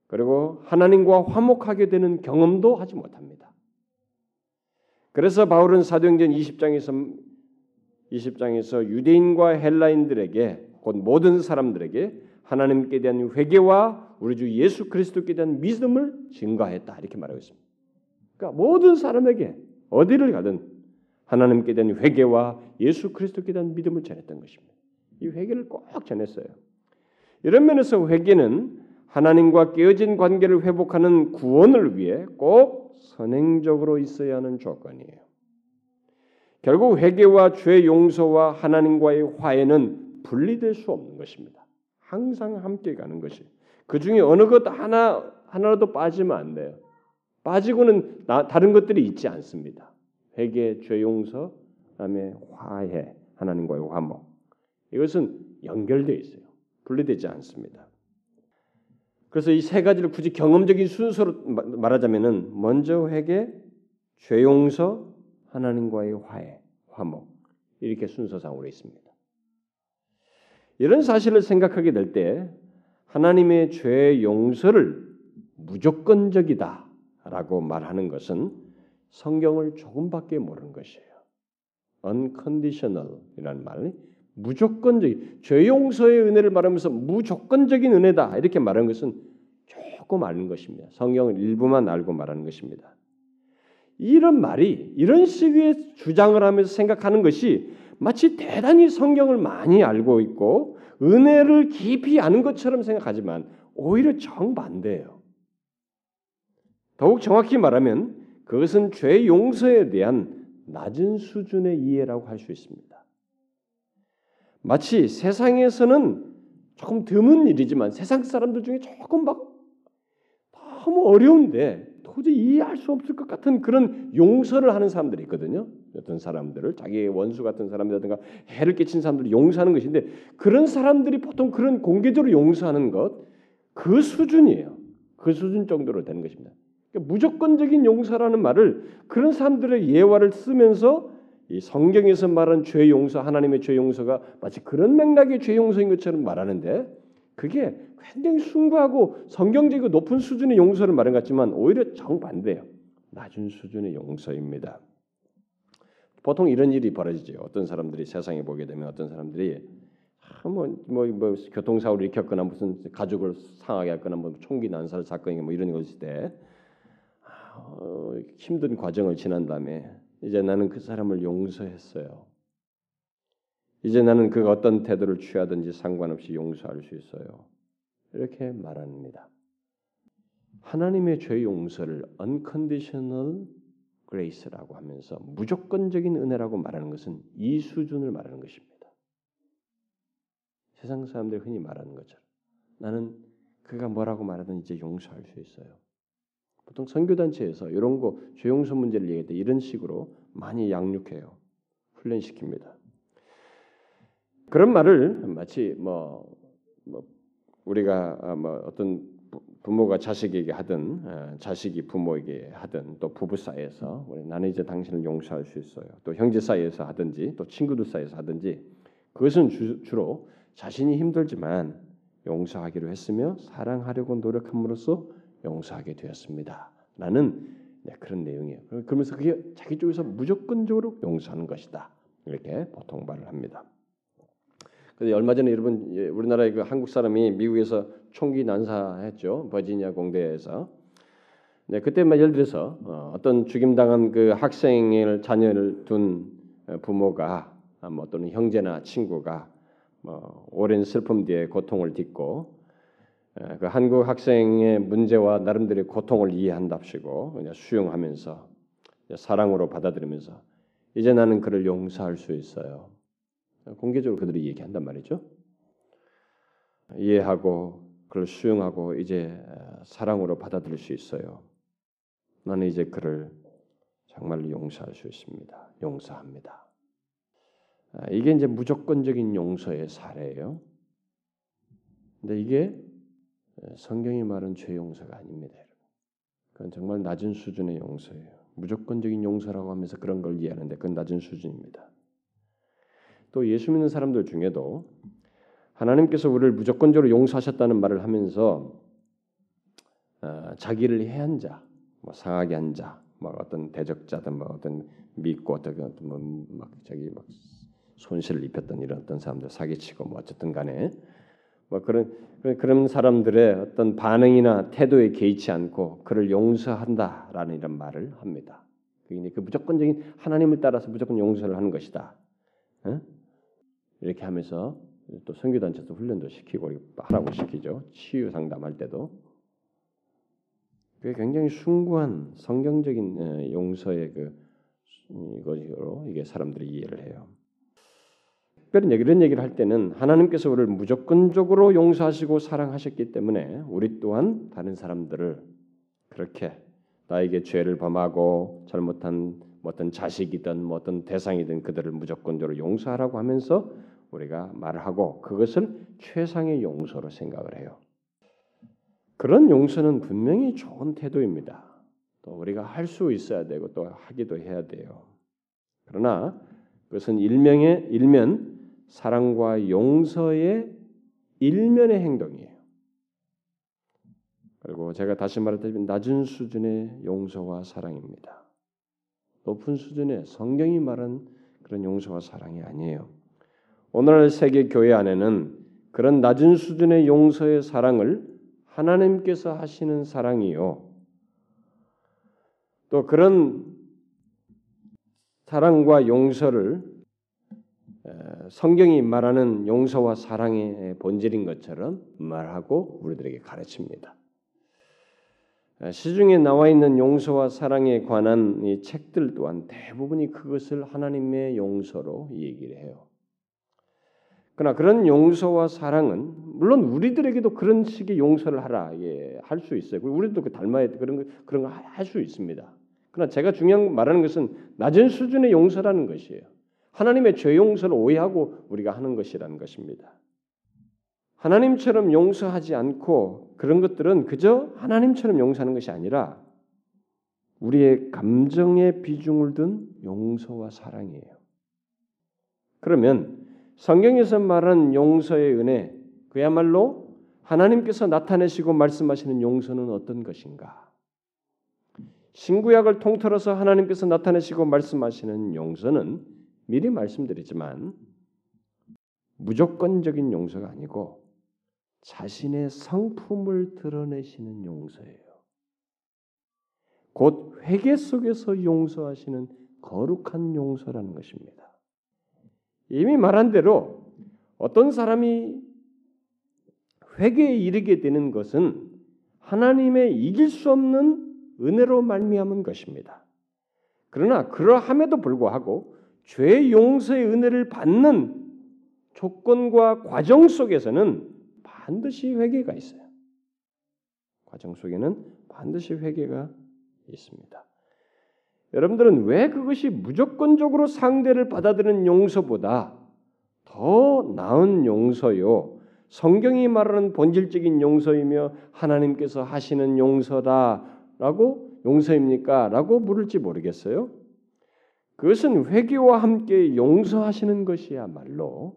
그리고 하나님과 화목하게 되는 경험도 하지 못합니다. 그래서 바울은 사도행전 20장에서 20장에서 유대인과 헬라인들에게 곧 모든 사람들에게 하나님께 대한 회개와 우리 주 예수 그리스도께 대한 믿음을 증가했다 이렇게 말하고 있습니다. 그러니까 모든 사람에게 어디를 가든 하나님께 대한 회개와 예수 그리스도께 대한 믿음을 전했던 것입니다. 이 회개를 꼭 전했어요. 이런 면에서 회개는 하나님과 깨어진 관계를 회복하는 구원을 위해 꼭 선행적으로 있어야 하는 조건이에요. 결국 회개와 죄 용서와 하나님과의 화해는 분리될 수 없는 것입니다. 항상 함께 가는 것이 그 중에 어느 것 하나 하나라도 빠지면 안 돼요. 빠지고는 나, 다른 것들이 있지 않습니다. 회개, 죄 용서, 그다음에 화해, 하나님과의 화목. 이것은 연결되어 있어요. 분리되지 않습니다. 그래서 이 세 가지를 굳이 경험적인 순서로 말하자면은 먼저 회개, 죄 용서, 하나님과의 화해, 화목 이렇게 순서상으로 있습니다. 이런 사실을 생각하게 될 때 하나님의 죄 용서를 무조건적이다라고 말하는 것은 성경을 조금밖에 모르는 것이에요. unconditional이라는 말, 무조건적인 죄 용서의 은혜를 말하면서 무조건적인 은혜다 이렇게 말하는 것은 조금 아는 것입니다. 성경을 일부만 알고 말하는 것입니다. 이런 말이 이런 식의 주장을 하면서 생각하는 것이 마치 대단히 성경을 많이 알고 있고 은혜를 깊이 아는 것처럼 생각하지만 오히려 정반대예요. 더욱 정확히 말하면 그것은 죄 용서에 대한 낮은 수준의 이해라고 할 수 있습니다. 마치 세상에서는 조금 드문 일이지만 세상 사람들 중에 조금 막 너무 어려운데 도저히 이해할 수 없을 것 같은 그런 용서를 하는 사람들이 있거든요. 어떤 사람들을 자기의 원수 같은 사람이라든가 해를 끼친 사람들을 용서하는 것인데 그런 사람들이 보통 그런 공개적으로 용서하는 것 그 수준이에요. 그 수준 정도로 되는 것입니다. 그러니까 무조건적인 용서라는 말을 그런 사람들의 예화를 쓰면서 이 성경에서 말한 죄 용서, 하나님의 죄 용서가 마치 그런 맥락의 죄 용서인 것처럼 말하는데 그게 굉장히 숭고하고 성경적이고 높은 수준의 용서를 말한 것 같지만 오히려 정반대예요. 낮은 수준의 용서입니다. 보통 이런 일이 벌어지죠. 어떤 사람들이 세상에 보게 되면 어떤 사람들이 뭐뭐 뭐, 뭐 교통사고를 일으켰거나 무슨 가족을 상하게 했거나 뭐 총기 난살 사건이 뭐 이런 것일 때 어, 힘든 과정을 지난 다음에 이제 나는 그 사람을 용서했어요. 이제 나는 그 어떤 태도를 취하든지 상관없이 용서할 수 있어요. 이렇게 말합니다. 하나님의 죄 용서를 unconditional grace라고 하면서 무조건적인 은혜라고 말하는 것은 이 수준을 말하는 것입니다. 세상 사람들이 흔히 말하는 것처럼 나는 그가 뭐라고 말하든 이제 용서할 수 있어요. 보통 선교단체에서 이런 거 죄용서 문제를 얘기할 때 이런 식으로 많이 양육해요. 훈련시킵니다. 그런 말을 마치 뭐, 뭐 우리가 아, 뭐 어떤 부모가 자식에게 하든 아, 자식이 부모에게 하든 또 부부 사이에서 나는 이제 당신을 용서할 수 있어요. 또 형제 사이에서 하든지 또 친구들 사이에서 하든지 그것은 주, 로 자신이 힘들지만 용서하기로 했으며 사랑하려고 노력함으로써 용서하게 되었습니다. 라는 네, 그런 내용이에요. 그러면서 그게 자기 쪽에서 무조건적으로 용서하는 것이다. 이렇게 보통 말을 합니다. 그래서 얼마 전에 여러분 예, 우리나라의 그 한국 사람이 미국에서 총기 난사했죠. 버지니아 공대에서. 네, 그때 막 예를 들어서 어, 떤 죽임당한 그 학생을 자녀를 둔 어, 부모가 아, 뭐 또는 형제나 친구가 뭐 오랜 슬픔 뒤에 고통을 딛고 예, 그 한국 학생의 문제와 나름대로의 고통을 이해한답시고 그냥 수용하면서 사랑으로 받아들이면서 이제 나는 그를 용서할 수 있어요. 공개적으로 그들이 얘기한단 말이죠. 이해하고 그를 수용하고 이제 사랑으로 받아들일 수 있어요. 나는 이제 그를 정말로 용서할 수 있습니다. 용서합니다. 아, 이게 이제 무조건적인 용서의 사례예요. 근데 이게 성경이 말한 죄 용서가 아닙니다. 그건 정말 낮은 수준의 용서예요. 무조건적인 용서라고 하면서 그런 걸 이해하는데 그건 낮은 수준입니다. 또 예수 믿는 사람들 중에도 하나님께서 우리를 무조건적으로 용서하셨다는 말을 하면서 어, 자기를 해한 자, 뭐 상하게 한 자, 뭐 어떤 대적자든 뭐 어떤 믿고 어떤 뭐막 자기 막 손실을 입혔던 이런 어떤 사람들 사기치고 뭐 어쨌든 간에 뭐 그런 그런 사람들의 어떤 반응이나 태도에 개의치 않고 그를 용서한다라는 이런 말을 합니다. 그 무조건적인 하나님을 따라서 무조건 용서를 하는 것이다. 에? 이렇게 하면서 또 선교단체에서 훈련도 시키고 하라고 시키죠. 치유 상담할 때도 그게 굉장히 숭고한 성경적인 용서의 그 이것으로 이게 사람들이 이해를 해요. 특별히 이런 얘기를 할 때는 하나님께서 우리를 무조건적으로 용서하시고 사랑하셨기 때문에 우리 또한 다른 사람들을 그렇게 나에게 죄를 범하고 잘못한 뭐 어떤 자식이든 뭐 어떤 대상이든 그들을 무조건적으로 용서하라고 하면서 우리가 말을 하고 그것을 최상의 용서로 생각을 해요. 그런 용서는 분명히 좋은 태도입니다. 또 우리가 할 수 있어야 되고 또 하기도 해야 돼요. 그러나 그것은 일명의 일면 사랑과 용서의 일면의 행동이에요. 그리고 제가 다시 말했다시피 낮은 수준의 용서와 사랑입니다. 높은 수준의 성경이 말한 그런 용서와 사랑이 아니에요. 오늘날 세계 교회 안에는 그런 낮은 수준의 용서의 사랑을 하나님께서 하시는 사랑이요. 또 그런 사랑과 용서를 성경이 말하는 용서와 사랑의 본질인 것처럼 말하고 우리들에게 가르칩니다. 시중에 나와 있는 용서와 사랑에 관한 이 책들 또한 대부분이 그것을 하나님의 용서로 얘기를 해요. 그러나 그런 용서와 사랑은 물론 우리들에게도 그런 식의 용서를 하라 예, 할 수 있어요. 우리도 그 닮아야 그런 거 그런 거 할 수 있습니다. 그러나 제가 중요한 말하는 것은 낮은 수준의 용서라는 것이에요. 하나님의 죄 용서를 오해하고 우리가 하는 것이라는 것입니다. 하나님처럼 용서하지 않고 그런 것들은 그저 하나님처럼 용서하는 것이 아니라 우리의 감정의 비중을 둔 용서와 사랑이에요. 그러면 성경에서 말하는 용서의 은혜, 그야말로 하나님께서 나타내시고 말씀하시는 용서는 어떤 것인가? 신구약을 통틀어서 하나님께서 나타내시고 말씀하시는 용서는 미리 말씀드리지만 무조건적인 용서가 아니고 자신의 성품을 드러내시는 용서예요. 곧 회개 속에서 용서하시는 거룩한 용서라는 것입니다. 이미 말한 대로 어떤 사람이 회개에 이르게 되는 것은 하나님의 이길 수 없는 은혜로 말미암은 것입니다. 그러나 그러함에도 불구하고 죄 용서의 은혜를 받는 조건과 과정 속에서는 반드시 회개가 있어요. 과정 속에는 반드시 회개가 있습니다. 여러분들은 왜 그것이 무조건적으로 상대를 받아들이는 용서보다 더 나은 용서요? 성경이 말하는 본질적인 용서이며 하나님께서 하시는 용서다라고 용서입니까? 라고 물을지 모르겠어요. 그것은 회개와 함께 용서하시는 것이야말로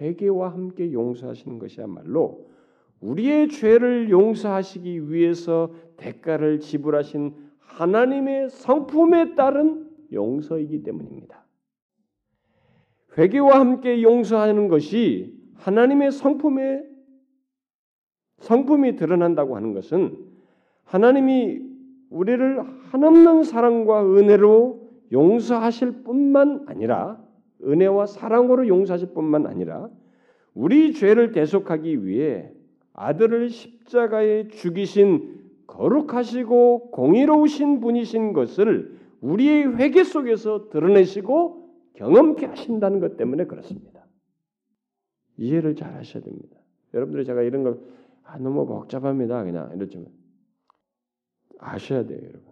회개와 함께 용서하시는 것이야말로 우리의 죄를 용서하시기 위해서 대가를 지불하신 하나님의 성품에 따른 용서이기 때문입니다. 회개와 함께 용서하는 것이 하나님의 성품에 성품이 드러난다고 하는 것은 하나님이 우리를 한없는 사랑과 은혜로 용서하실 뿐만 아니라 은혜와 사랑으로 용서하실 뿐만 아니라 우리 죄를 대속하기 위해 아들을 십자가에 죽이신 거룩하시고 공의로우신 분이신 것을 우리의 회개 속에서 드러내시고 경험케 하신다는 것 때문에 그렇습니다. 이해를 잘 하셔야 됩니다. 여러분들이 제가 이런 걸 아, 너무 복잡합니다. 그냥 이러지만 아셔야 돼요, 여러분.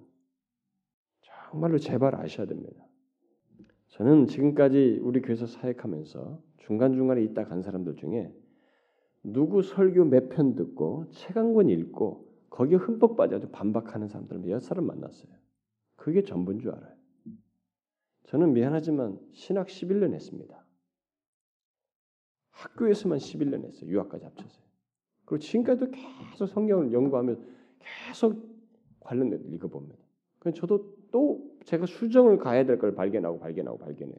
정말로 제발 아셔야 됩니다. 저는 지금까지 우리 교회에서 사역하면서 중간중간에 있다 간 사람들 중에 누구 설교 몇 편 듣고 책 한 권 읽고 거기에 흠뻑 빠져서 반박하는 사람들 몇 사람 만났어요. 그게 전부인 줄 알아요. 저는 미안하지만 신학 11년 했습니다. 학교에서만 11년 했어요. 유학까지 합쳐서. 그리고 지금까지도 계속 성경을 연구하며 계속 관련된 읽어봅니다. 그 저도 또 제가 수정을 가야 될 걸 발견하고 발견하고 발견해요.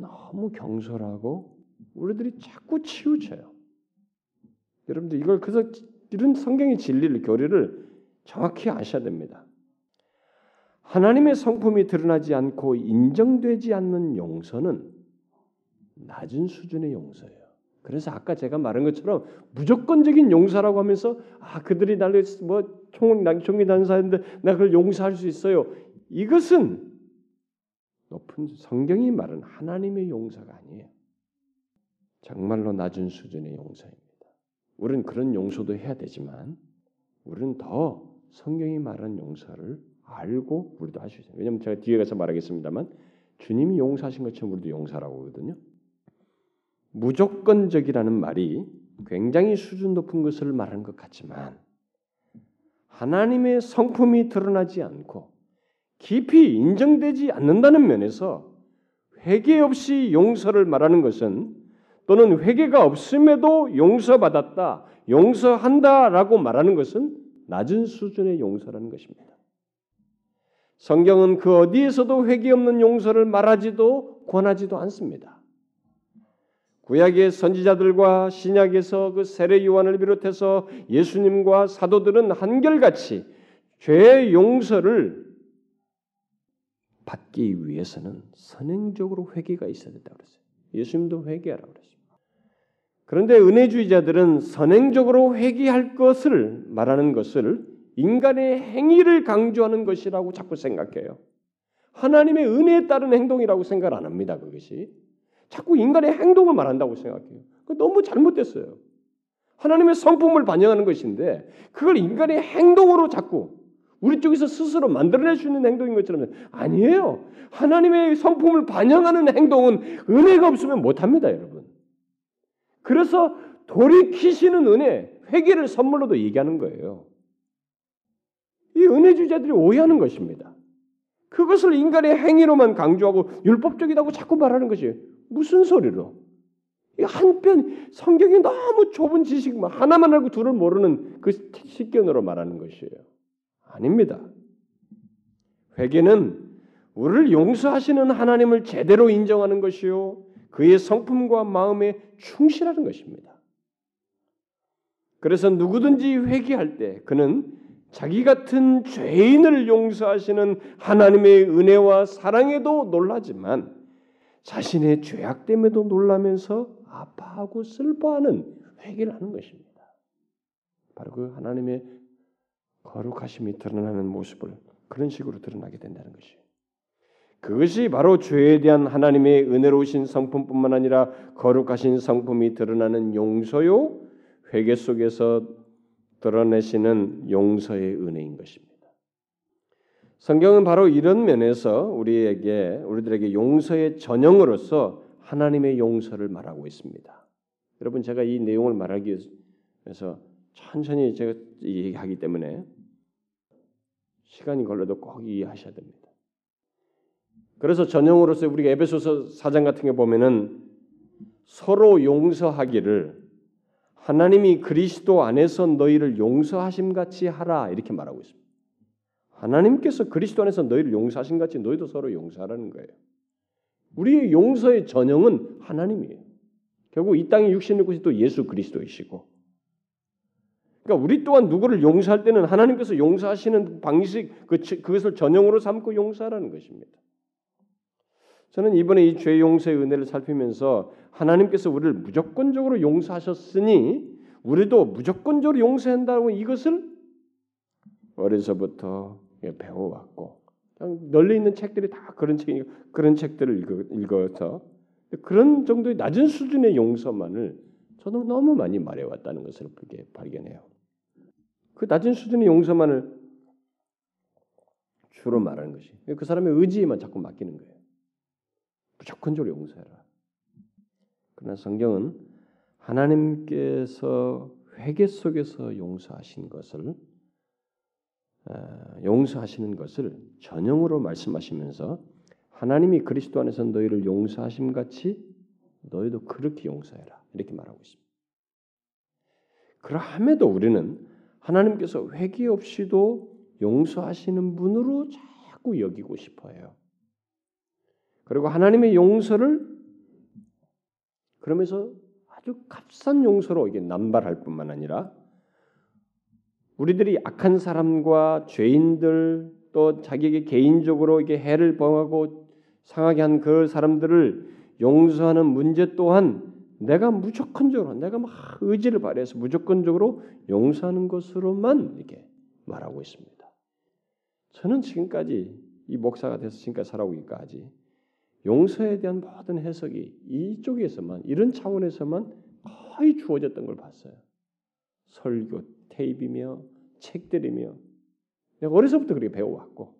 너무 경솔하고 우리들이 자꾸 치우쳐요. 여러분들 이걸 그래서 이런 성경의 진리를 교리를 정확히 아셔야 됩니다. 하나님의 성품이 드러나지 않고 인정되지 않는 용서는 낮은 수준의 용서예요. 그래서 아까 제가 말한 것처럼 무조건적인 용서라고 하면서 아 그들이 나를 뭐 총, 총기 난사했는데 내가 그걸 용서할 수 있어요. 이것은 높은 성경이 말은 하나님의 용서가 아니에요. 정말로 낮은 수준의 용서입니다. 우리는 그런 용서도 해야 되지만 우리는 더 성경이 말하는 용서를 알고 우리도 할 수 있어요. 왜냐하면 제가 뒤에 가서 말하겠습니다만 주님이 용서하신 것처럼 우리도 용서라고 하거든요. 무조건적이라는 말이 굉장히 수준 높은 것을 말하는 것 같지만 하나님의 성품이 드러나지 않고 깊이 인정되지 않는다는 면에서 회개 없이 용서를 말하는 것은 또는 회개가 없음에도 용서받았다, 용서한다라고 말하는 것은 낮은 수준의 용서라는 것입니다. 성경은 그 어디에서도 회개 없는 용서를 말하지도 권하지도 않습니다. 구약의 선지자들과 신약에서 그 세례 요한을 비롯해서 예수님과 사도들은 한결같이 죄의 용서를 받기 위해서는 선행적으로 회개가 있어야 된다고 그랬어요. 예수님도 회개하라고 그랬습니다. 그런데 은혜주의자들은 선행적으로 회개할 것을 말하는 것을 인간의 행위를 강조하는 것이라고 자꾸 생각해요. 하나님의 은혜에 따른 행동이라고 생각 안 합니다. 그것이 자꾸 인간의 행동을 말한다고 생각해요. 너무 잘못됐어요. 하나님의 성품을 반영하는 것인데 그걸 인간의 행동으로 자꾸 우리 쪽에서 스스로 만들어낼 수 있는 행동인 것처럼 아니에요. 하나님의 성품을 반영하는 행동은 은혜가 없으면 못합니다, 여러분. 그래서 돌이키시는 은혜, 회개를 선물로도 얘기하는 거예요. 이 은혜주자들이 오해하는 것입니다. 그것을 인간의 행위로만 강조하고 율법적이라고 자꾸 말하는 것이 무슨 소리로? 한편 성경이 너무 좁은 지식만 하나만 알고 둘을 모르는 그 식견으로 말하는 것이에요. 아닙니다. 회개는 우리를 용서하시는 하나님을 제대로 인정하는 것이요. 그의 성품과 마음에 충실하는 것입니다. 그래서 누구든지 회개할 때 그는 자기 같은 죄인을 용서하시는 하나님의 은혜와 사랑에도 놀라지만 자신의 죄악됨에도 놀라면서 아파하고 슬퍼하는 회개를 하는 것입니다. 바로 그 하나님의 거룩하심이 드러나는 모습을 그런 식으로 드러나게 된다는 것이. 그것이 바로 죄에 대한 하나님의 은혜로우신 성품뿐만 아니라 거룩하신 성품이 드러나는 용서요 회개 속에서 드러내시는 용서의 은혜인 것입니다. 성경은 바로 이런 면에서 우리에게 우리들에게 용서의 전형으로서 하나님의 용서를 말하고 있습니다. 여러분 제가 이 내용을 말하기 위해서 천천히 제가 얘기하기 때문에 시간이 걸려도 꼭 이해하셔야 됩니다. 그래서 전형으로서 우리가 에베소서 4장 같은 게 보면은 서로 용서하기를 하나님이 그리스도 안에서 너희를 용서하심 같이 하라 이렇게 말하고 있습니다. 하나님께서 그리스도 안에서 너희를 용서하신 같이 너희도 서로 용서하라는 거예요. 우리의 용서의 전형은 하나님이에요. 결국 이 땅에 육신을 입고 또 예수 그리스도이시고. 그러니까 우리 또한 누구를 용서할 때는 하나님께서 용서하시는 방식 그, 그것을 전형으로 삼고 용서하라는 것입니다. 저는 이번에 이 죄 용서의 은혜를 살피면서 하나님께서 우리를 무조건적으로 용서하셨으니 우리도 무조건적으로 용서한다고 이것을 어려서부터 배워왔고 널리 있는 책들이 다 그런 책 그런 책들을 읽어, 서 그런 정도의 낮은 수준의 용서만을 저도 너무 많이 말해왔다는 것을 그렇게 발견해요. 그 낮은 수준의 용서만을 주로 말하는 것이 그 사람의 의지에만 자꾸 맡기는 거예요. 무조건적으로 용서해라. 그러나 성경은 하나님께서 회개 속에서 용서하신 것을 어, 용서하시는 것을 전형으로 말씀하시면서 하나님이 그리스도 안에서 너희를 용서하심 같이 너희도 그렇게 용서해라 이렇게 말하고 있습니다. 그러함에도 우리는 하나님께서 회개 없이도 용서하시는 분으로 자꾸 여기고 싶어요. 그리고 하나님의 용서를 그러면서 아주 값싼 용서로 이게 남발할 뿐만 아니라 우리들이 악한 사람과 죄인들 또 자기에게 개인적으로 이게 해를 범하고 상하게 한 그 사람들을 용서하는 문제 또한 내가 무조건적으로 내가 막 의지를 발휘해서 무조건적으로 용서하는 것으로만 이렇게 말하고 있습니다. 저는 지금까지 이 목사가 돼서 지금까지 살아오기까지 용서에 대한 모든 해석이 이쪽에서만 이런 차원에서만 거의 주어졌던 걸 봤어요. 설교, 테이프이며 책들이며 내가 어려서부터 그렇게 배워왔고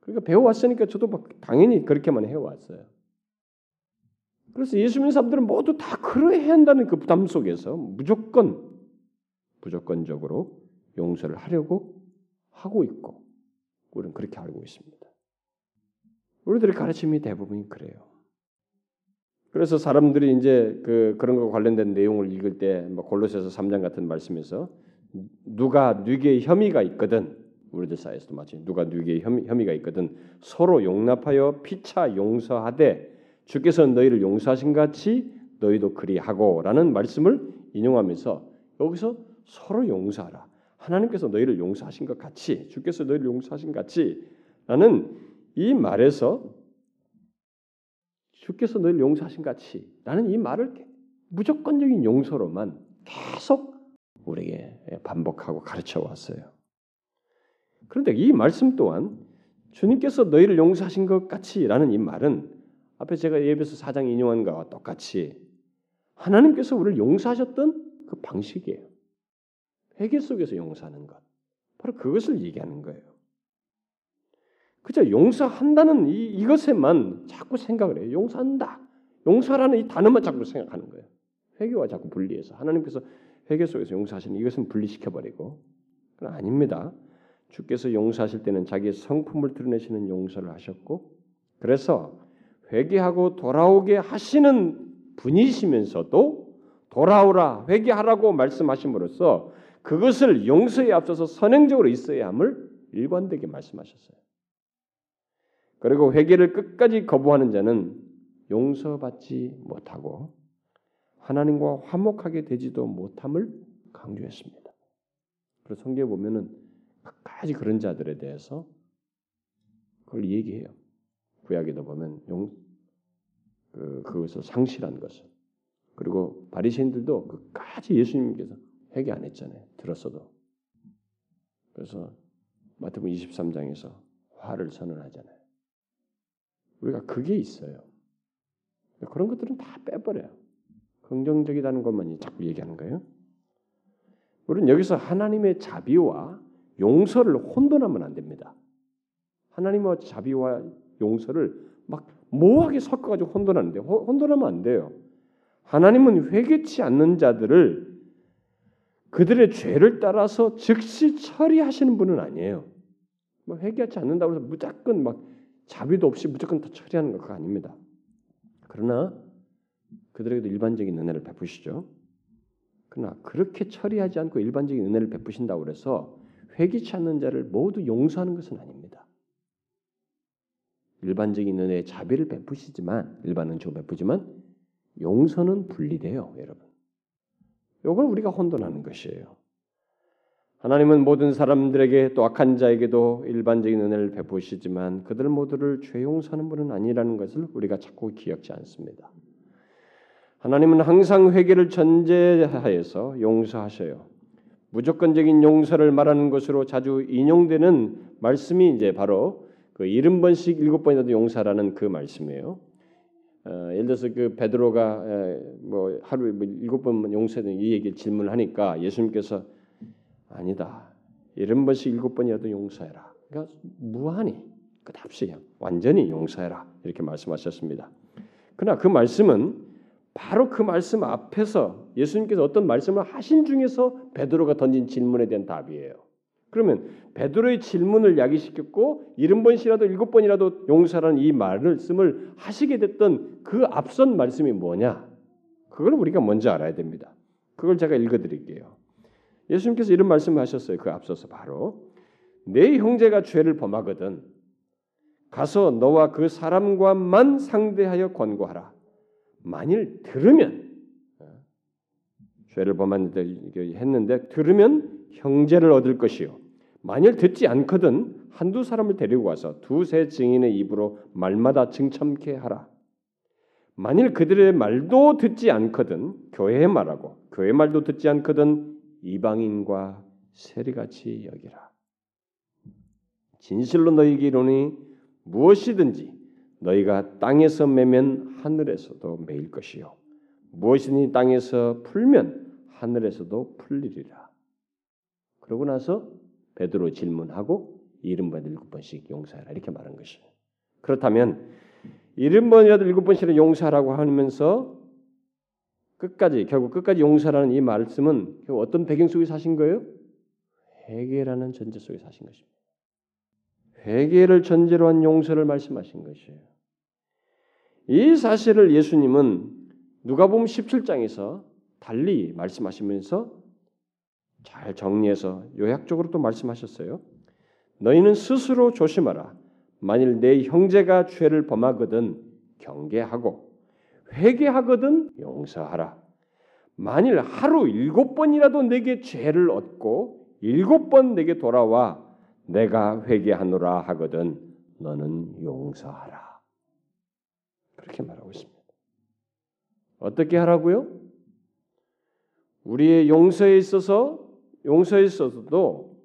그러니까 배워왔으니까 저도 막 당연히 그렇게만 해왔어요. 그래서 예수 믿는 사람들은 모두 다 그러해야 한다는 그 부담 속에서 무조건 무조건적으로 용서를 하려고 하고 있고 우리는 그렇게 알고 있습니다. 우리들의 가르침이 대부분이 그래요. 그래서 사람들이 이제 그 그런 거 관련된 내용을 읽을 때 뭐 골로새서 3장 같은 말씀에서 누가 누구에 혐의가 있거든. 우리들 사이에서도 마치 누가 누구에 혐의, 혐의 가 있거든. 서로 용납하여 피차 용서하되 주께서 너희를 용서하신 같이 너희도 그리하고라는 말씀을 인용하면서 여기서 서로 용서하라. 하나님께서 너희를 용서하신 것 같이 주께서 너희를 용서하신 같이라는 이 말에서 주께서 너희를 용서하신 같이 라는 이 말을 무조건적인 용서로만 계속 우리에게 반복하고 가르쳐 왔어요. 그런데 이 말씀 또한 주님께서 너희를 용서하신 것 같이라는 이 말은 앞에 제가 예배서 4장 인용한 것과 똑같이 하나님께서 우리를 용서하셨던 그 방식이에요. 회개 속에서 용서하는 것. 바로 그것을 얘기하는 거예요. 그저 용서한다는 이, 이것에만 자꾸 생각을 해요. 용서한다. 용서라는 이 단어만 자꾸 생각하는 거예요. 회개와 자꾸 분리해서 하나님께서 회개 속에서 용서하시는 이것은 분리시켜 버리고 그건 아닙니다. 주께서 용서하실 때는 자기의 성품을 드러내시는 용서를 하셨고 그래서 회개하고 돌아오게 하시는 분이시면서도 돌아오라 회개하라고 말씀하심으로써 그것을 용서에 앞서서 선행적으로 있어야 함을 일관되게 말씀하셨어요. 그리고 회개를 끝까지 거부하는 자는 용서받지 못하고 하나님과 화목하게 되지도 못함을 강조했습니다. 그래서 성경에 보면은 끝까지 그런 자들에 대해서 그걸 얘기해요. 구약에도 보면 용 그, 그것을 상실한 것을 그리고 바리새인들도 끝까지 예수님께서 회개 안 했잖아요. 들었어도. 그래서 마태복음 23장에서 화를 선언하잖아요. 우리가 그게 있어요. 그런 것들은 다 빼버려요. 긍정적이라는 것만 자꾸 얘기하는 거예요. 우리는 여기서 하나님의 자비와 용서를 혼돈하면 안 됩니다. 하나님의 자비와 용서를 막 모호하게 섞어가지고 혼돈하는데 혼돈하면 안 돼요. 하나님은 회개치 않는 자들을 그들의 죄를 따라서 즉시 처리하시는 분은 아니에요. 뭐 회개하지 않는다고 해서 무조건 막 자비도 없이 무조건 다 처리하는 거 그거 아닙니다. 그러나 그들에게도 일반적인 은혜를 베푸시죠. 그러나 그렇게 처리하지 않고 일반적인 은혜를 베푸신다고 해서 회개치 않는 자를 모두 용서하는 것은 아닙니다. 일반적인 은혜의 자비를 베푸시지만 일반은 좀 베푸지만 용서는 분리돼요, 여러분. 이걸 우리가 혼돈하는 것이에요. 하나님은 모든 사람들에게 또 악한 자에게도 일반적인 은혜를 베푸시지만 그들 모두를 죄 용서하는 분은 아니라는 것을 우리가 자꾸 기억지 않습니다. 하나님은 항상 회개를 전제하여서 용서하셔요. 무조건적인 용서를 말하는 것으로 자주 인용되는 말씀이 이제 바로 그 70번씩 7번이라도 용서라는 그 말씀이에요. 어, 예를 들어서 그 베드로가 에, 뭐 하루에 뭐 일곱 번 용서는 이 얘기를 질문을 하니까 예수님께서 아니다. 이런 번씩 일곱 번이라도 용서해라. 그러니까 무한히 끝없이 완전히 용서해라 이렇게 말씀하셨습니다. 그러나 그 말씀은 바로 그 말씀 앞에서 예수님께서 어떤 말씀을 하신 중에서 베드로가 던진 질문에 대한 답이에요. 그러면 베드로의 질문을 야기시켰고 일흔 번씩이라도 일곱 번이라도 용서라는 이 말씀을 하시게 됐던 그 앞선 말씀이 뭐냐? 그걸 우리가 먼저 알아야 됩니다. 그걸 제가 읽어드릴게요. 예수님께서 이런 말씀을 하셨어요. 그 앞서서 바로 내 형제가 죄를 범하거든 가서 너와 그 사람과만 상대하여 권고하라. 만일 들으면 어, 죄를 범했는데 했는데 들으면 형제를 얻을 것이요 만일 듣지 않거든 한두 사람을 데리고 와서 두세 증인의 입으로 말마다 증참케 하라. 만일 그들의 말도 듣지 않거든 교회의 말하고 교회 말도 듣지 않거든 이방인과 세리같이 여기라. 진실로 너희에게 이르니 무엇이든지 너희가 땅에서 매면 하늘에서도 매일 것이요 무엇이니 땅에서 풀면 하늘에서도 풀리리라. 그러고 나서 베드로 질문하고 번 일곱 번씩 용서해라 이렇게 말한 것이에요. 그렇다면 번이라도 일곱 번씩이라도 용서하라고 하면서 끝까지 결국 끝까지 용서라는 이 말씀은 어떤 배경 속에 사신 거예요? 회개라는 전제 속에 사신 것입니다. 회개를 전제로 한 용서를 말씀하신 것이에요. 이 사실을 예수님은 누가복음 17장에서 달리 말씀하시면서 잘 정리해서 요약적으로 또 말씀하셨어요. 너희는 스스로 조심하라. 만일 내 형제가 죄를 범하거든 경계하고 회개하거든 용서하라. 만일 하루 일곱 번이라도 내게 죄를 얻고 일곱 번 내게 돌아와 내가 회개하노라 하거든 너는 용서하라. 그렇게 말하고 있습니다. 어떻게 하라고요? 우리의 용서에 있어서 용서에 있어서도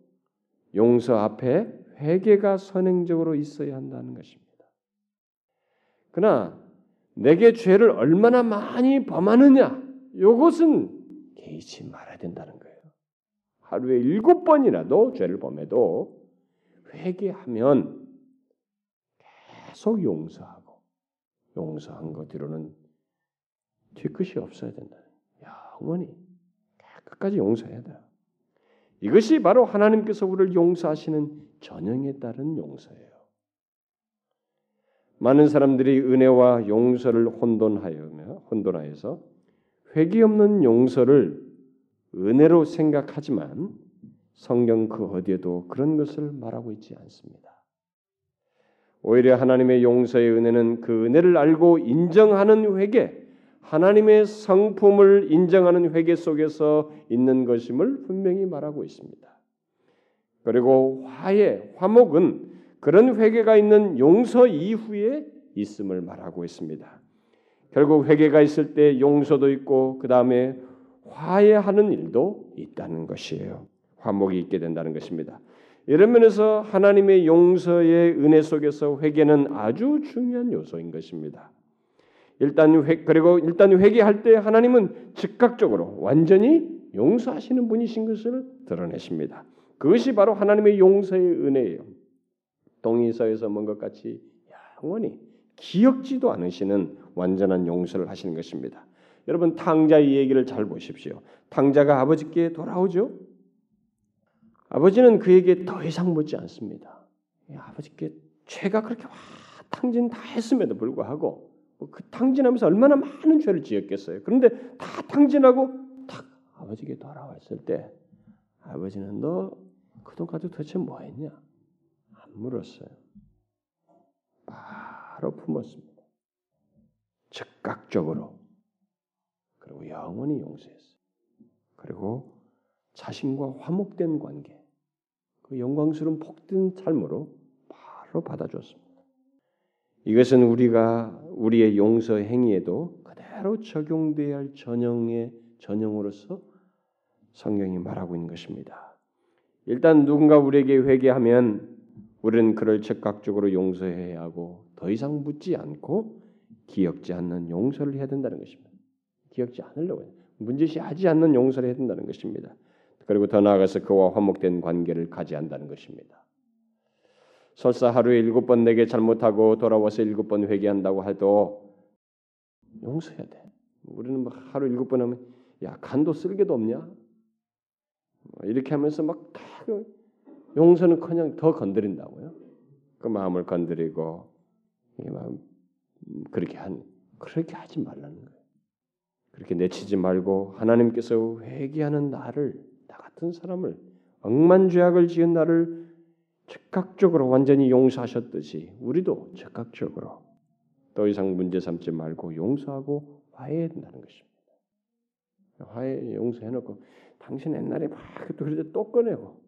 용서 앞에 회개가 선행적으로 있어야 한다는 것입니다. 그러나 내게 죄를 얼마나 많이 범하느냐 이것은 개의치 말아야 된다는 거예요. 하루에 일곱 번이라도 죄를 범해도 회개하면 계속 용서하고 용서한 것 뒤로는 뒤끝이 없어야 된다. 영원히 끝까지 용서해야 돼. 이것이 바로 하나님께서 우리를 용서하시는 전형에 따른 용서예요. 많은 사람들이 은혜와 용서를 혼돈하여 혼돈하여서 회개 없는 용서를 은혜로 생각하지만 성경 그 어디에도 그런 것을 말하고 있지 않습니다. 오히려 하나님의 용서의 은혜는 그 은혜를 알고 인정하는 회개, 하나님의 성품을 인정하는 회개 속에서 있는 것임을 분명히 말하고 있습니다. 그리고 화해, 화목은 그런 회개가 있는 용서 이후에 있음을 말하고 있습니다. 결국 회개가 있을 때 용서도 있고 그 다음에 화해하는 일도 있다는 것이에요. 화목이 있게 된다는 것입니다. 이런 면에서 하나님의 용서의 은혜 속에서 회개는 아주 중요한 요소인 것입니다. 일단 회, 그리고 일단 회개할 때 하나님은 즉각적으로 완전히 용서하시는 분이신 것을 드러내십니다. 그것이 바로 하나님의 용서의 은혜예요. 동의서에서 뭔것 같이 영원히 기억지도 않으시는 완전한 용서를 하시는 것입니다. 여러분 탕자의 얘기를 잘 보십시오. 탕자가 아버지께 돌아오죠. 아버지는 그에게 더 이상 묻지 않습니다. 아버지께 죄가 그렇게 와 탕진 다 했음에도 불구하고 뭐그 탕진하면서 얼마나 많은 죄를 지었겠어요. 그런데 다 탕진하고 딱 아버지께 돌아왔을 때 아버지는 너 그동안 가지고 도대체 뭐했냐? 안 물었어요. 바로 품었습니다. 즉각적으로 그리고 영원히 용서했어요. 그리고 자신과 화목된 관계, 그 영광스러운 복된 삶으로 바로 받아줬습니다. 이것은 우리가 우리의 용서 행위에도 그대로 적용돼야 할 전형의 전형으로서 성경이 말하고 있는 것입니다. 일단 누군가 우리에게 회개하면 우리는 그를 즉각적으로 용서해야 하고 더 이상 묻지 않고 기억지 않는 용서를 해야 된다는 것입니다. 기억지 않으려고. 문제시하지 않는 용서를 해야 된다는 것입니다. 그리고 더 나아가서 그와 화목된 관계를 가져야 한다는 것입니다. 설사 하루에 일곱 번 내게 잘못하고 돌아와서 일곱 번 회개한다고 해도 용서해야 돼. 우리는 막 하루 일곱 번 하면 야 간도 쓸개도 없냐? 뭐 이렇게 하면서 막다 그 용서는 그냥 더 건드린다고요. 그 마음을 건드리고 마음 그렇게 한 그렇게 하지 말라는 거예요. 그렇게 내치지 말고 하나님께서 회개하는 나를 나 같은 사람을 억만 죄악을 지은 나를 즉각적으로 완전히 용서하셨듯이 우리도 즉각적으로 더 이상 문제 삼지 말고 용서하고 화해해야 된다는 것입니다. 화해 용서해놓고 당신 옛날에 막 또 그러지 또 꺼내고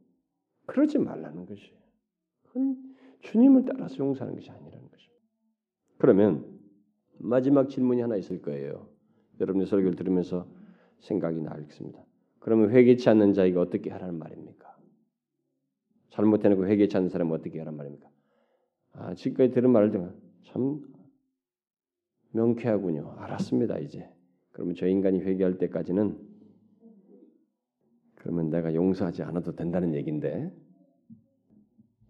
그러지 말라는 것이에요. 주님을 따라서 용서하는 것이 아니라는 것입니다. 그러면 마지막 질문이 하나 있을 거예요. 여러분의 설교를 들으면서 생각이 나겠습니다. 그러면 회개치 않는 자에게 어떻게 하라는 말입니까? 잘못해놓고 회개치 않는 사람은 어떻게 하란 말입니까? 아, 지금까지 들은 듣면 참 명쾌하군요. 알았습니다, 이제. 그러면 저 인간이 회개할 때까지는 그러면 내가 용서하지 않아도 된다는 얘기인데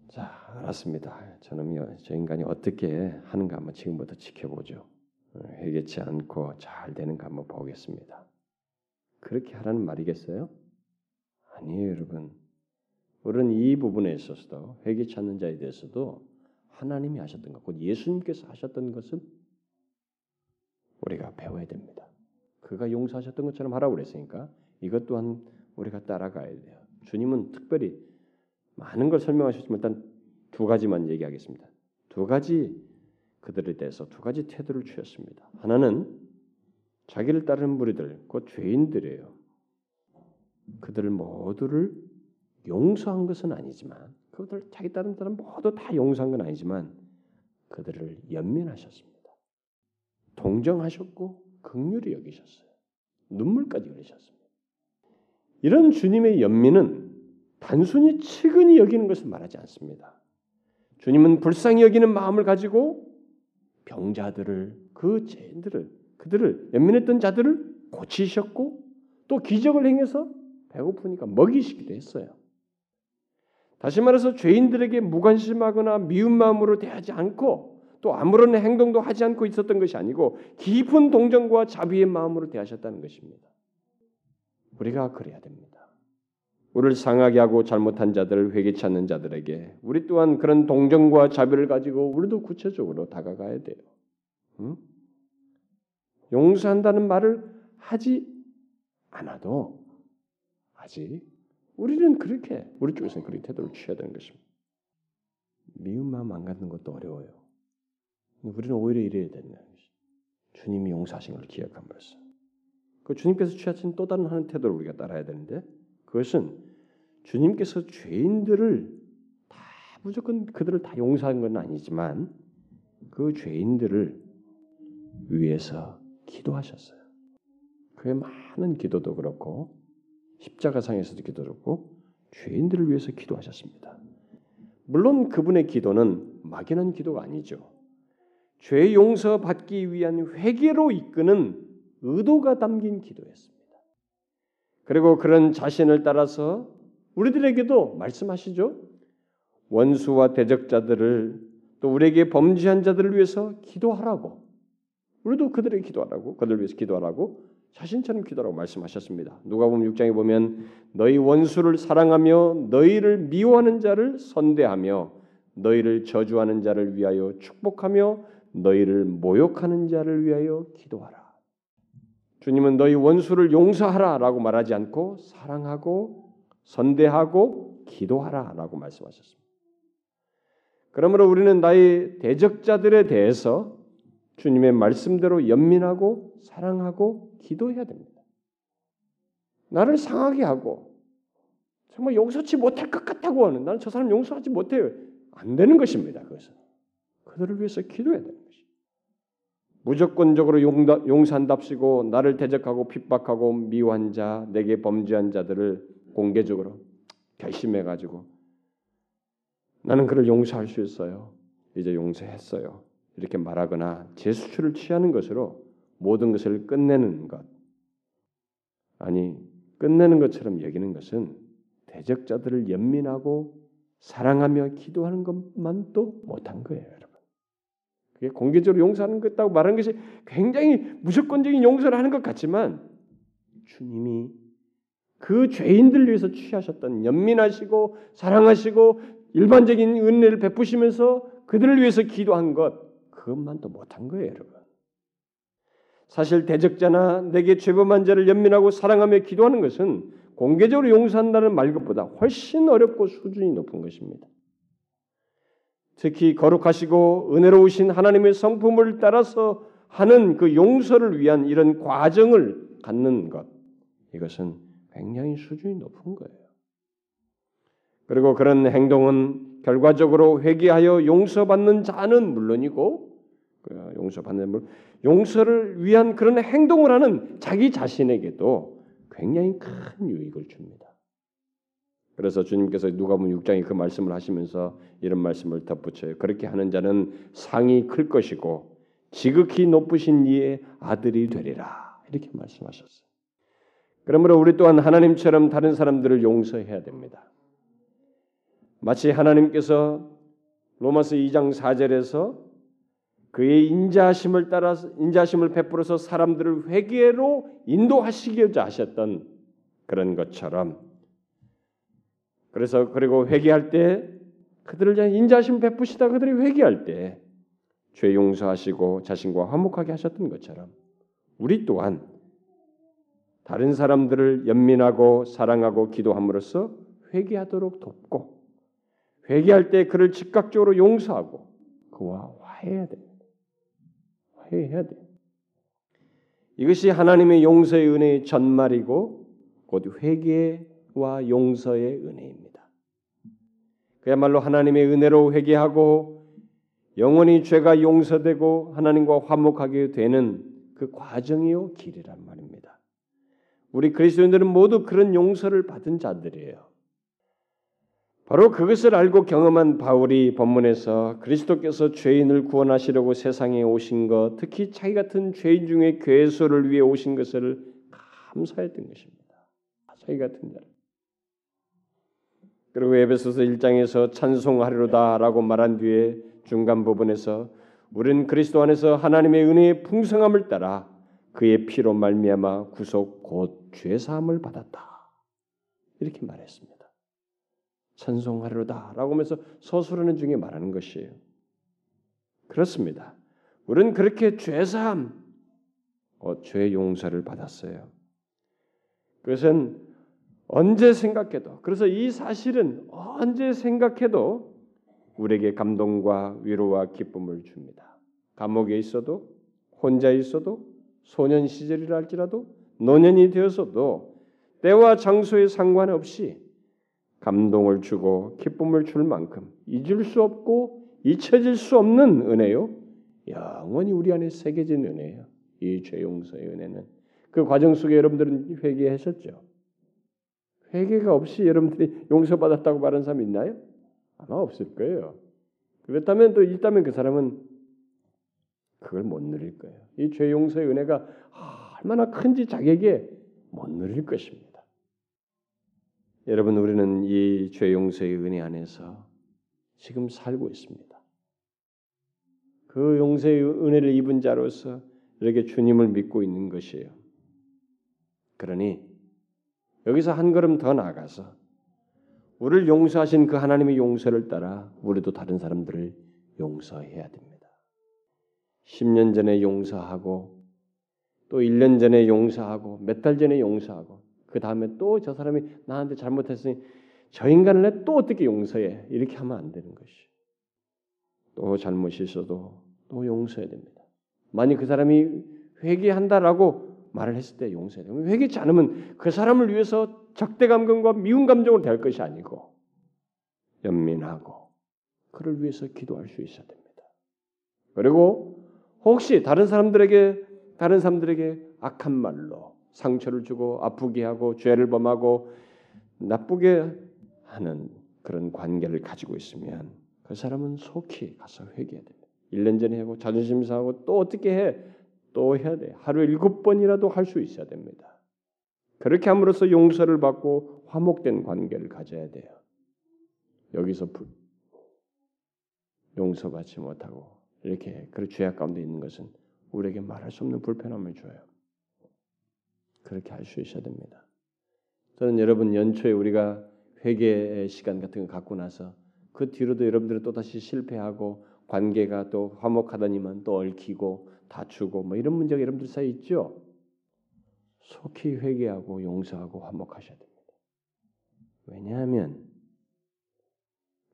자, 알았습니다. 저는 저 인간이 어떻게 하는가 한번 지금부터 지켜보죠. 회개치 않고 잘 되는가 한번 보겠습니다. 그렇게 하라는 말이겠어요? 아니에요, 여러분. 우리는 이 부분에 있어서도 회개치 않는 자에 대해서도 하나님이 하셨던 것, 곧 예수님께서 하셨던 것을 우리가 배워야 됩니다. 그가 용서하셨던 것처럼 하라고 그랬으니까 이것 또한 우리가 따라가야 돼요. 주님은 특별히 많은 걸 설명하셨지만 일단 두 가지만 얘기하겠습니다. 두 가지 그들에 대해서 두 가지 태도를 취했습니다. 하나는 자기를 따르는 무리들, 곧 죄인들이에요. 그들 모두를 용서한 것은 아니지만 그들 자기 따르는 사람 모두 다 용서한 건 아니지만 그들을 연민하셨습니다. 동정하셨고 극률이 여기셨어요. 눈물까지 흘리셨습니다. 이런 주님의 연민은 단순히 측은히 여기는 것을 말하지 않습니다. 주님은 불쌍히 여기는 마음을 가지고 병자들을 그 죄인들을 그들을 연민했던 자들을 고치셨고 또 기적을 행해서 배고프니까 먹이시기도 했어요. 다시 말해서 죄인들에게 무관심하거나 미운 마음으로 대하지 않고 또 아무런 행동도 하지 않고 있었던 것이 아니고 깊은 동정과 자비의 마음으로 대하셨다는 것입니다. 우리가 그래야 됩니다. 우리를 상하게 하고 잘못한 자들을 회개치 않는 자들에게 우리 또한 그런 동정과 자비를 가지고 우리도 구체적으로 다가가야 돼요. 응? 용서한다는 말을 하지 않아도 아직 우리는 그렇게 우리 쪽에서는 그렇게 태도를 취해야 되는 것입니다. 미운 마음 안 갖는 것도 어려워요. 우리는 오히려 이래야 되는 것이 주님이 용서하신 걸 기억함으로써 그 주님께서 취하신 또 다른 하는 태도를 우리가 따라야 되는데 그것은 주님께서 죄인들을 다 무조건 그들을 다 용서한 건 아니지만 그 죄인들을 위해서 기도하셨어요. 그의 많은 기도도 그렇고 십자가상에서도 기도를 했고 죄인들을 위해서 기도하셨습니다. 물론 그분의 기도는 막연한 기도가 아니죠. 죄 용서 받기 위한 회개로 이끄는 의도가 담긴 기도였습니다. 그리고 그런 자신을 따라서 우리들에게도 말씀하시죠. 원수와 대적자들을 또 우리에게 범죄한 자들을 위해서 기도하라고. 우리도 그들에게 기도하라고, 그들을 위해서 기도하라고 자신처럼 기도라고 말씀하셨습니다. 누가 보면 6장에 보면 너희 원수를 사랑하며 너희를 미워하는 자를 선대하며 너희를 저주하는 자를 위하여 축복하며 너희를 모욕하는 자를 위하여 기도하라. 주님은 너희 원수를 용서하라라고 말하지 않고 사랑하고 선대하고 기도하라라고 말씀하셨습니다. 그러므로 우리는 나의 대적자들에 대해서 주님의 말씀대로 연민하고 사랑하고 기도해야 됩니다. 나를 상하게 하고 정말 용서치 못할 것 같다고 하는 나는 저 사람 용서하지 못해요. 안 되는 것입니다. 그것은 그들을 위해서 기도해야 것이. 무조건적으로 용서한답시고 나를 대적하고 핍박하고 미워한 자, 내게 범죄한 자들을 공개적으로 결심해 가지고 나는 그를 용서할 수 있어요. 이제 용서했어요. 이렇게 말하거나 제수출을 취하는 것으로 모든 것을 끝내는 것. 아니, 끝내는 것처럼 여기는 것은 대적자들을 연민하고 사랑하며 기도하는 것만도 못한 거예요, 공개적으로 용서하는 것다고 말하는 것이 굉장히 무조건적인 용서를 하는 것 같지만 주님이 그 죄인들 위해서 취하셨던 연민하시고 사랑하시고 일반적인 은혜를 베푸시면서 그들을 위해서 기도한 것 그것만도 못한 거예요, 여러분. 사실 대적자나 내게 죄범한 자를 연민하고 사랑하며 기도하는 것은 공개적으로 용서한다는 말 것보다 훨씬 어렵고 수준이 높은 것입니다. 특히 거룩하시고 은혜로우신 하나님의 성품을 따라서 하는 그 용서를 위한 이런 과정을 갖는 것 이것은 굉장히 수준이 높은 거예요. 그리고 그런 행동은 결과적으로 회개하여 용서받는 자는 물론이고 그 용서받는 물 용서를 위한 그런 행동을 하는 자기 자신에게도 굉장히 큰 유익을 줍니다. 그래서 주님께서 누가복음 6장에 그 말씀을 하시면서 이런 말씀을 덧붙여요. 그렇게 하는 자는 상이 클 것이고 지극히 높으신 이의 아들이 되리라. 이렇게 말씀하셨어요. 그러므로 우리 또한 하나님처럼 다른 사람들을 용서해야 됩니다. 마치 하나님께서 로마서 2장 4절에서 그의 인자하심을 따라서 인자하심을 베풀어서 사람들을 회개로 인도하시고자 하셨던 그런 것처럼 그래서 그리고 회개할 때 그들을 향해 인자하심 베푸시다 그들이 회개할 때 죄 용서하시고 자신과 화목하게 하셨던 것처럼 우리 또한 다른 사람들을 연민하고 사랑하고 기도함으로써 회개하도록 돕고 회개할 때 그를 즉각적으로 용서하고 그와 화해해야 됩니다. 화해해야 돼. 이것이 하나님의 용서의 은혜의 전말이고 곧 회개 와 용서의 은혜입니다. 그야말로 하나님의 은혜로 회개하고 영원히 죄가 용서되고 하나님과 화목하게 되는 그 과정이요 길이란 말입니다. 우리 그리스도인들은 모두 그런 용서를 받은 자들이에요. 바로 그것을 알고 경험한 바울이 본문에서 그리스도께서 죄인을 구원하시려고 세상에 오신 것, 특히 자기 같은 죄인 중에 괴소를 위해 오신 것을 감사했던 것입니다. 자기 같은 자. 그리고 에베소서 1장에서 찬송하리로다라고 말한 뒤에 중간 부분에서 우리는 그리스도 안에서 하나님의 은혜의 풍성함을 따라 그의 피로 말미암아 구속 곧 죄 사함을 받았다. 이렇게 말했습니다. 찬송하리로다라고 하면서 서술하는 중에 말하는 것이에요. 그렇습니다. 우리는 그렇게 죄 사함, 어, 죄 용서를 받았어요. 그것은 언제 생각해도 그래서 이 사실은 언제 생각해도 우리에게 감동과 위로와 기쁨을 줍니다. 감옥에 있어도 혼자 있어도 소년 시절이라 할지라도 노년이 되어서도 때와 장소에 상관없이 감동을 주고 기쁨을 줄 만큼 잊을 수 없고 잊혀질 수 없는 은혜요. 영원히 우리 안에 새겨진 은혜예요. 이 죄 용서의 은혜는 그 과정 속에 여러분들은 회개하셨죠. 회개가 없이 여러분들이 용서받았다고 말하는 사람 있나요? 아마 없을 거예요. 그렇다면 또 있다면 그 사람은 그걸 못 누릴 거예요. 이 죄 용서의 은혜가 얼마나 큰지 자기에게 못 누릴 것입니다. 여러분 우리는 이 죄 용서의 은혜 안에서 지금 살고 있습니다. 그 용서의 은혜를 입은 자로서 이렇게 주님을 믿고 있는 것이에요. 그러니 여기서 한 걸음 더 나아가서 우리를 용서하신 그 하나님의 용서를 따라 우리도 다른 사람들을 용서해야 됩니다. 10년 전에 용서하고 또 1년 전에 용서하고 몇 달 전에 용서하고 그 다음에 또 저 사람이 나한테 잘못했으니 저 인간을 또 어떻게 용서해? 이렇게 하면 안 되는 것이. 또 잘못이 있어도 또 용서해야 됩니다. 만약 그 사람이 회개한다라고 말을 했을 때 용서해야 됩니다. 회개치 않으면 그 사람을 위해서 적대 감정과 미운 감정으로 될 것이 아니고 연민하고 그를 위해서 기도할 수 있어야 됩니다. 그리고 혹시 다른 사람들에게 다른 사람들에게 악한 말로 상처를 주고 아프게 하고 죄를 범하고 나쁘게 하는 그런 관계를 가지고 있으면 그 사람은 속히 가서 회개해야 됩니다. 1년 전에 하고 자존심 상하고 또 어떻게 해? 또 해야 돼. 하루 일곱 번이라도 할 수 있어야 됩니다. 그렇게 함으로써 용서를 받고 화목된 관계를 가져야 돼요. 여기서 불, 용서받지 못하고 이렇게 그 죄악 가운데 있는 것은 우리에게 말할 수 없는 불편함을 줘요. 그렇게 할 수 있어야 됩니다. 저는 여러분 연초에 우리가 회개 시간 같은 거 갖고 나서 그 뒤로도 여러분들은 또 다시 실패하고 관계가 또 화목하다니만 또 얽히고 다투고 뭐 이런 문제가 여러분들 사이에 있죠. 속히 회개하고 용서하고 화목하셔야 됩니다. 왜냐하면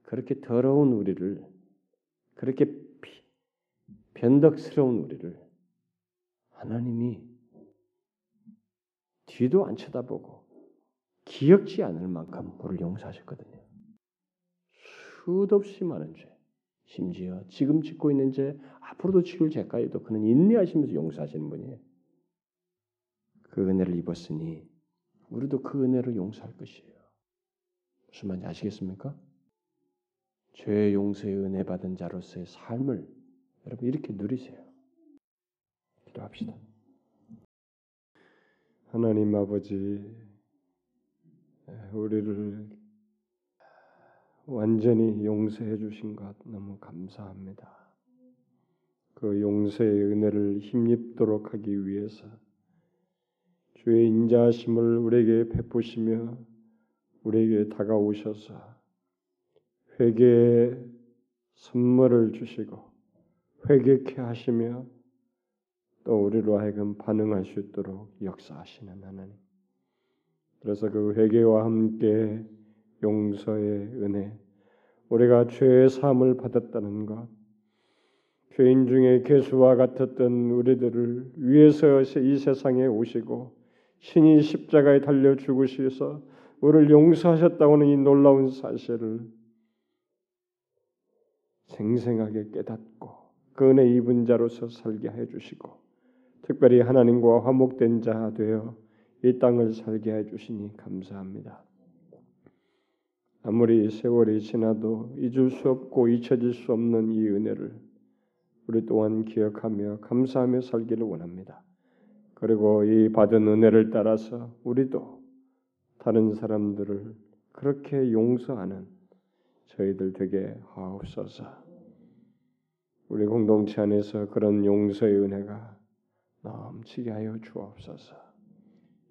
그렇게 더러운 우리를 그렇게 변덕스러운 우리를 하나님이 뒤도 안 쳐다보고 기억지 않을 만큼 우리를 용서하셨거든요. 수도 없이 많은 죄, 심지어 지금 짓고 있는 죄, 앞으로도 지을 죄까지도 그는 인내하시면서 용서하시는 분이에요. 그 은혜를 입었으니 우리도 그 은혜를 용서할 것이에요. 무슨 말인지 아시겠습니까? 죄 용서의 은혜 받은 자로서의 삶을 여러분 이렇게 누리세요. 기도합시다. 하나님 아버지, 우리를 완전히 용서해 주신 것 너무 감사합니다. 그 용서의 은혜를 힘입도록 하기 위해서 주의 인자하심을 우리에게 베푸시며 우리에게 다가오셔서 회개의 선물을 주시고 회개케 하시며 또 우리로 하여금 반응할 수 있도록 역사하시는 하나님. 그래서 그 회개와 함께 용서의 은혜, 우리가 죄의 사함을 받았다는 것, 죄인 중에 개수와 같았던 우리들을 위해서 이 세상에 오시고 신이 십자가에 달려 죽으셔서 우리를 용서하셨다고는 이 놀라운 사실을 생생하게 깨닫고 그 은혜 입은 자로서 살게 해 주시고 특별히 하나님과 화목된 자 되어 이 땅을 살게 해 주시니 감사합니다. 아무리 세월이 지나도 잊을 수 없고 잊혀질 수 없는 이 은혜를 우리 또한 기억하며 감사하며 살기를 원합니다. 그리고 이 받은 은혜를 따라서 우리도 다른 사람들을 그렇게 용서하는 저희들 되게 하옵소서. 우리 공동체 안에서 그런 용서의 은혜가 넘치게 하여 주옵소서.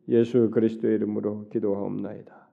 예수 그리스도의 이름으로 기도하옵나이다.